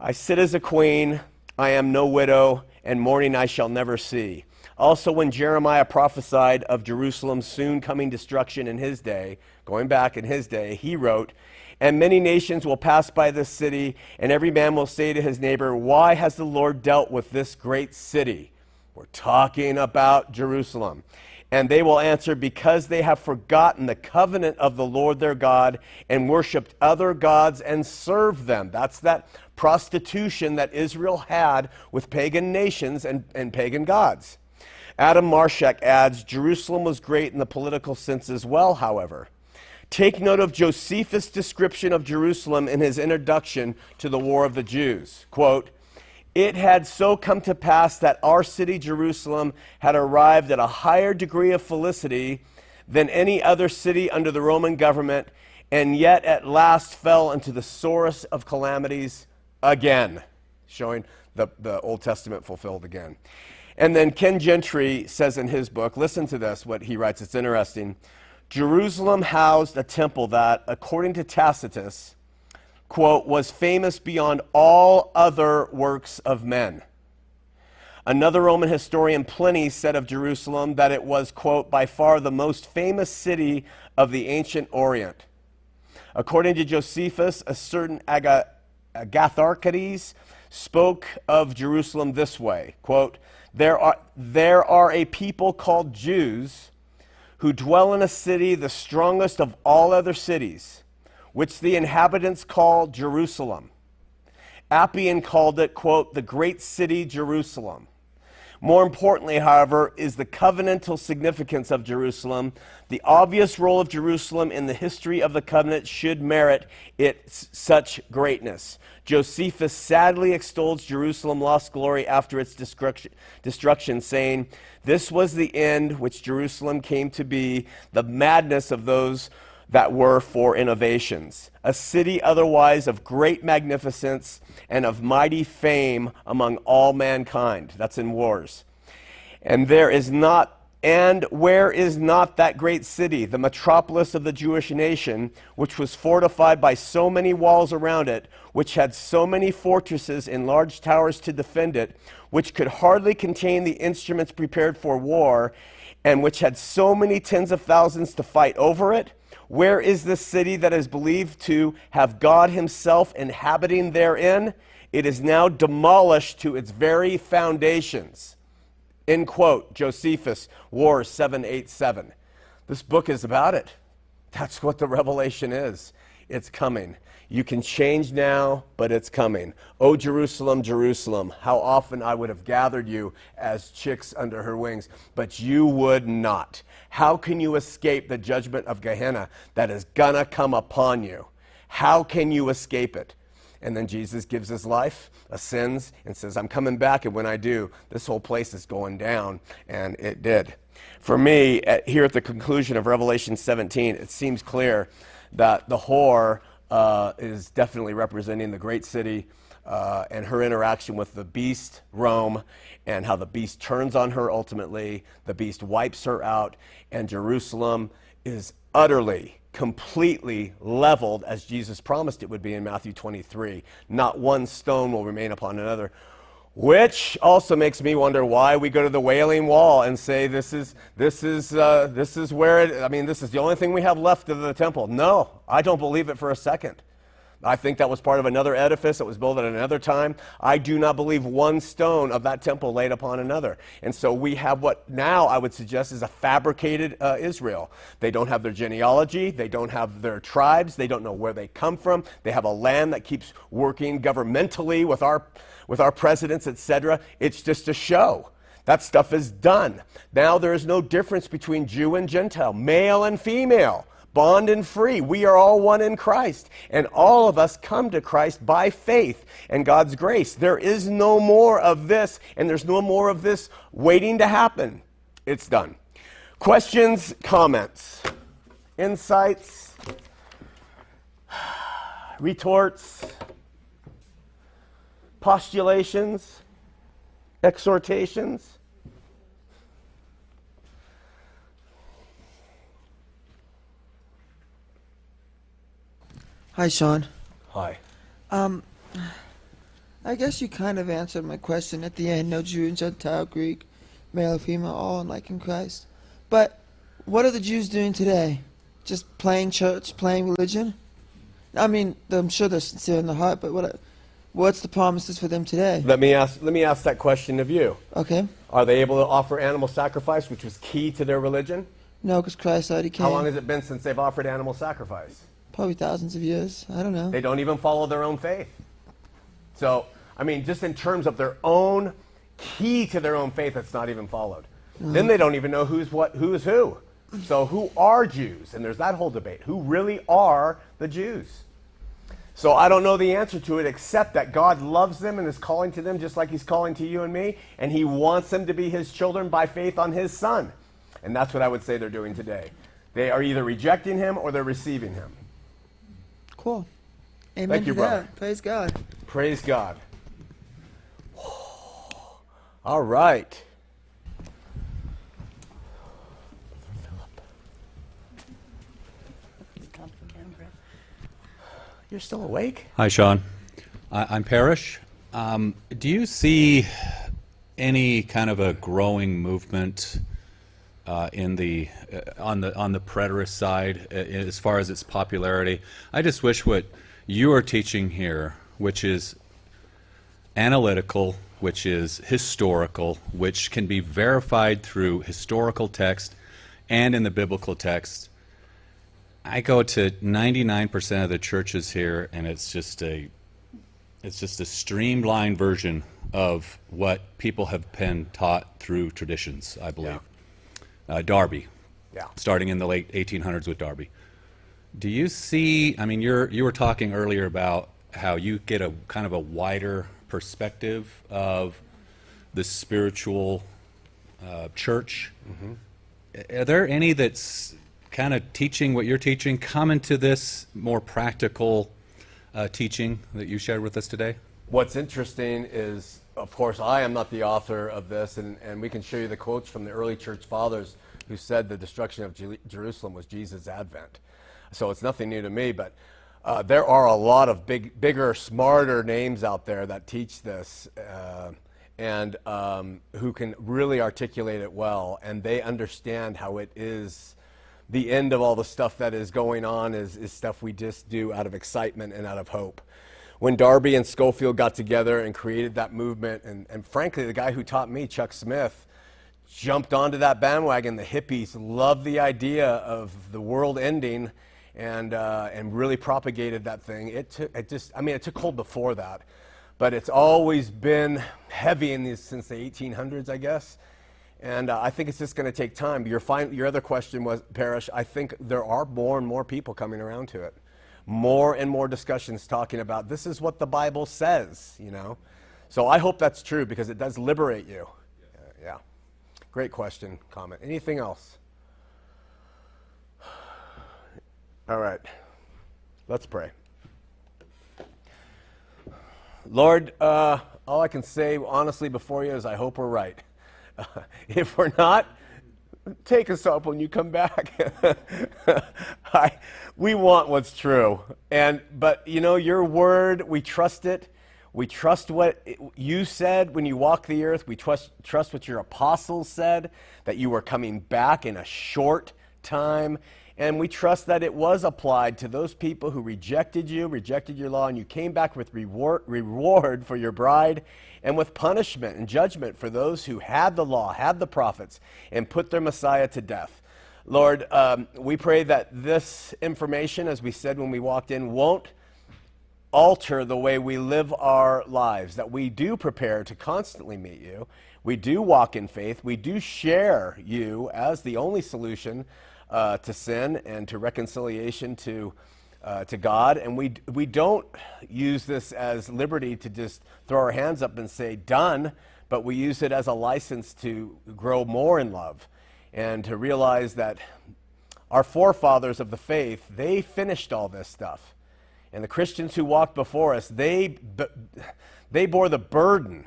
I sit as a queen, I am no widow, and mourning I shall never see. Also, when Jeremiah prophesied of Jerusalem's soon coming destruction in his day, going back in his day, he wrote, And many nations will pass by this city, and every man will say to his neighbor, Why has the Lord dealt with this great city? We're talking about Jerusalem. And they will answer, Because they have forgotten the covenant of the Lord their God and worshiped other gods and served them. That's that prostitution that Israel had with pagan nations and, and pagan gods. Adam Maarschalk adds Jerusalem was great in the political sense as well, however. Take note of Josephus' description of Jerusalem in his introduction to the War of the Jews. Quote, it had so come to pass that our city, Jerusalem, had arrived at a higher degree of felicity than any other city under the Roman government, and yet at last fell into the sorest of calamities again, showing the, the Old Testament fulfilled again. And then Ken Gentry says in his book, listen to this, what he writes, it's interesting. Jerusalem housed a temple that, according to Tacitus, quote, was famous beyond all other works of men. Another Roman historian, Pliny, said of Jerusalem that it was, quote, by far the most famous city of the ancient Orient. According to Josephus, a certain Aga- Agatharchides spoke of Jerusalem this way quote, there are, there are a people called Jews who dwell in a city the strongest of all other cities, which the inhabitants call Jerusalem. Appian called it, quote, the great city Jerusalem. More importantly, however, is the covenantal significance of Jerusalem. The obvious role of Jerusalem in the history of the covenant should merit its such greatness. Josephus sadly extols Jerusalem lost glory after its destruction, saying, This was the end which Jerusalem came to be, the madness of those that were for innovations, a city otherwise of great magnificence and of mighty fame among all mankind. That's in wars. And there is not and where is not that great city, the metropolis of the Jewish nation, which was fortified by so many walls around it, which had so many fortresses and large towers to defend it, which could hardly contain the instruments prepared for war, and which had so many tens of thousands to fight over it? Where is the city that is believed to have God Himself inhabiting therein? It is now demolished to its very foundations. End quote, Josephus, War 787. This book is about it. That's what the revelation is. It's coming. You can change now, but it's coming. Oh, Jerusalem, Jerusalem, how often I would have gathered you as chicks under her wings, but you would not. How can you escape the judgment of Gehenna that is gonna come upon you? How can you escape it? And then Jesus gives his life, ascends, and says, I'm coming back. And when I do, this whole place is going down. And it did. For me, at, here at the conclusion of Revelation 17, it seems clear that the whore uh, is definitely representing the great city uh, and her interaction with the beast, Rome, and how the beast turns on her ultimately. The beast wipes her out, and Jerusalem is utterly completely leveled as Jesus promised it would be in Matthew 23. Not one stone will remain upon another. Which also makes me wonder why we go to the Wailing Wall and say this is, this is, uh, this is where it, I mean, this is the only thing we have left of the temple. No, I don't believe it for a second. I think that was part of another edifice that was built at another time. I do not believe one stone of that temple laid upon another. And so we have what now I would suggest is a fabricated uh, Israel. They don't have their genealogy, they don't have their tribes, they don't know where they come from. They have a land that keeps working governmentally with our, with our presidents, etc. It's just a show. That stuff is done. Now there is no difference between Jew and Gentile, male and female bond and free. We are all one in Christ. And all of us come to Christ by faith and God's grace. There is no more of this, and there's no more of this waiting to happen. It's done. Questions, comments, insights, retorts, postulations, exhortations? Hi, Sean. Hi. Um, I guess you kind of answered my question at the end. No Jew, and Gentile, Greek, male, or female, all like in Christ. But what are the Jews doing today? Just playing church, playing religion? I mean, I'm sure they're sincere in the heart, but what? What's the promises for them today? Let me ask. Let me ask that question of you. Okay. Are they able to offer animal sacrifice, which was key to their religion? No, because Christ already came. How long has it been since they've offered animal sacrifice? Probably thousands of years. I don't know. They don't even follow their own faith. So, I mean, just in terms of their own key to their own faith, that's not even followed. Uh-huh. Then they don't even know who's what, who is who. So, who are Jews? And there's that whole debate. Who really are the Jews? So, I don't know the answer to it except that God loves them and is calling to them just like He's calling to you and me, and He wants them to be His children by faith on His Son. And that's what I would say they're doing today. They are either rejecting Him or they're receiving Him. Cool. Amen Thank you, to brother. that. Praise God. Praise God. All right. You're still awake? Hi, Sean. I, am Parrish. Um, do you see any kind of a growing movement uh, in the uh, on the on the preterist side uh, as far as its popularity? I just wish what you are teaching here, which is analytical, which is historical, which can be verified through historical text and in the biblical text, I go to 99% of the churches here, and it's just a it's just a streamlined version of what people have been taught through traditions. I believe. Yeah. Uh, Darby, yeah. starting in the late 1800s with Darby. Do you see? I mean, you're you were talking earlier about how you get a kind of a wider perspective of the spiritual uh, church. Mm-hmm. Are there any that's kind of teaching what you're teaching come to this more practical uh, teaching that you shared with us today? What's interesting is, of course, I am not the author of this, and, and we can show you the quotes from the early church fathers who said the destruction of Jer- Jerusalem was Jesus' advent. So it's nothing new to me, but uh, there are a lot of big, bigger, smarter names out there that teach this. Uh, and um, who can really articulate it well, and they understand how it is the end of all the stuff that is going on is, is stuff we just do out of excitement and out of hope. When Darby and Scofield got together and created that movement, and, and frankly, the guy who taught me, Chuck Smith, jumped onto that bandwagon. The hippies loved the idea of the world ending and, uh, and really propagated that thing. It, took, it just, I mean, it took hold before that but it's always been heavy in these since the 1800s, I guess. And uh, I think it's just going to take time. Your, fin- your other question was, Parrish, I think there are more and more people coming around to it. More and more discussions talking about this is what the Bible says, you know. So I hope that's true because it does liberate you. Uh, yeah. Great question, comment. Anything else? All right. Let's pray. Lord, uh, all I can say honestly before you is I hope we're right. Uh, if we're not, take us up when you come back. I, we want what's true. And but you know your word, we trust it. We trust what you said when you walked the earth. We trust trust what your apostles said that you were coming back in a short time and we trust that it was applied to those people who rejected you, rejected your law, and you came back with reward, reward for your bride and with punishment and judgment for those who had the law, had the prophets, and put their Messiah to death. Lord, um, we pray that this information, as we said when we walked in, won't alter the way we live our lives, that we do prepare to constantly meet you. We do walk in faith. We do share you as the only solution uh, to sin and to reconciliation to, uh, to God. And we, we don't use this as liberty to just throw our hands up and say, done, but we use it as a license to grow more in love and to realize that our forefathers of the faith, they finished all this stuff. And the Christians who walked before us, they, they bore the burden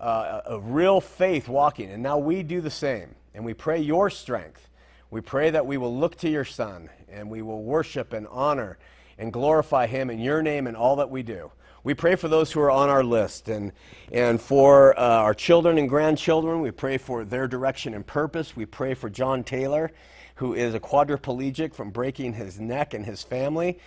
uh, of real faith walking. And now we do the same. And we pray your strength we pray that we will look to your Son and we will worship and honor and glorify him in your name and all that we do. We pray for those who are on our list and, and for uh, our children and grandchildren. We pray for their direction and purpose. We pray for John Taylor, who is a quadriplegic from breaking his neck and his family.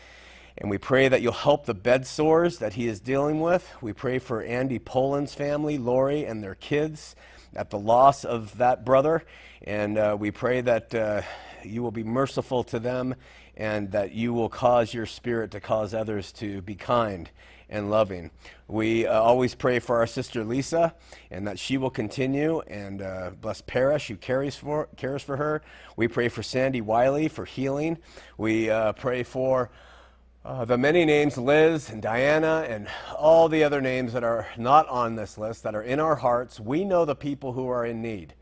And we pray that you'll help the bed sores that he is dealing with. We pray for Andy Poland's family, Lori, and their kids at the loss of that brother. And uh, we pray that uh, you will be merciful to them and that you will cause your spirit to cause others to be kind and loving. We uh, always pray for our sister Lisa and that she will continue and uh, bless Parrish who cares for, cares for her. We pray for Sandy Wiley for healing. We uh, pray for uh, the many names, Liz and Diana, and all the other names that are not on this list that are in our hearts, we know the people who are in need.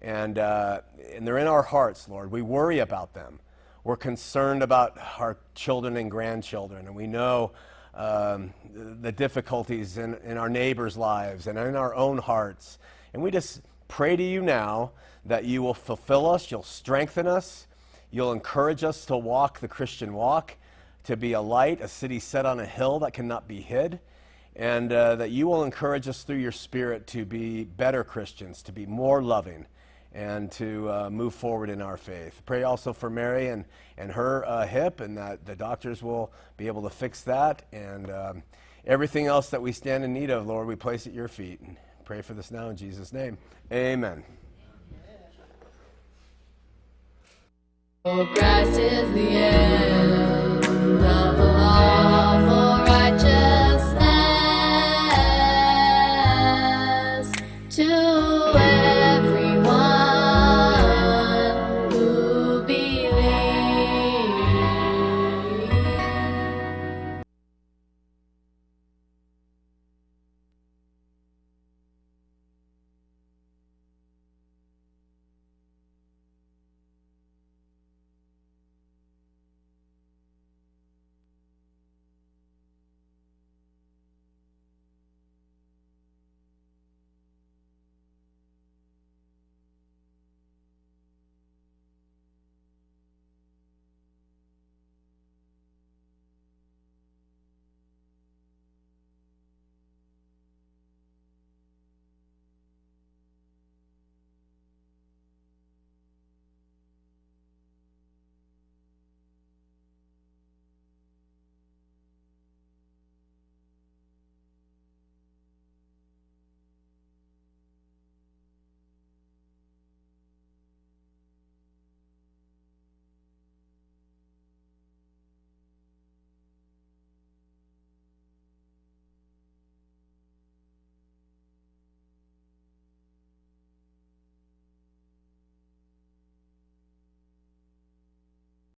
And, uh, and they're in our hearts, Lord. We worry about them. We're concerned about our children and grandchildren, and we know um, the difficulties in, in our neighbors' lives and in our own hearts. And we just pray to you now that you will fulfill us, you'll strengthen us, you'll encourage us to walk the Christian walk to be a light, a city set on a hill that cannot be hid, and uh, that you will encourage us through your Spirit to be better Christians, to be more loving, and to uh, move forward in our faith. Pray also for Mary and, and her uh, hip, and that the doctors will be able to fix that. And um, everything else that we stand in need of, Lord, we place at your feet. And pray for this now in Jesus' name. Amen. Oh, is the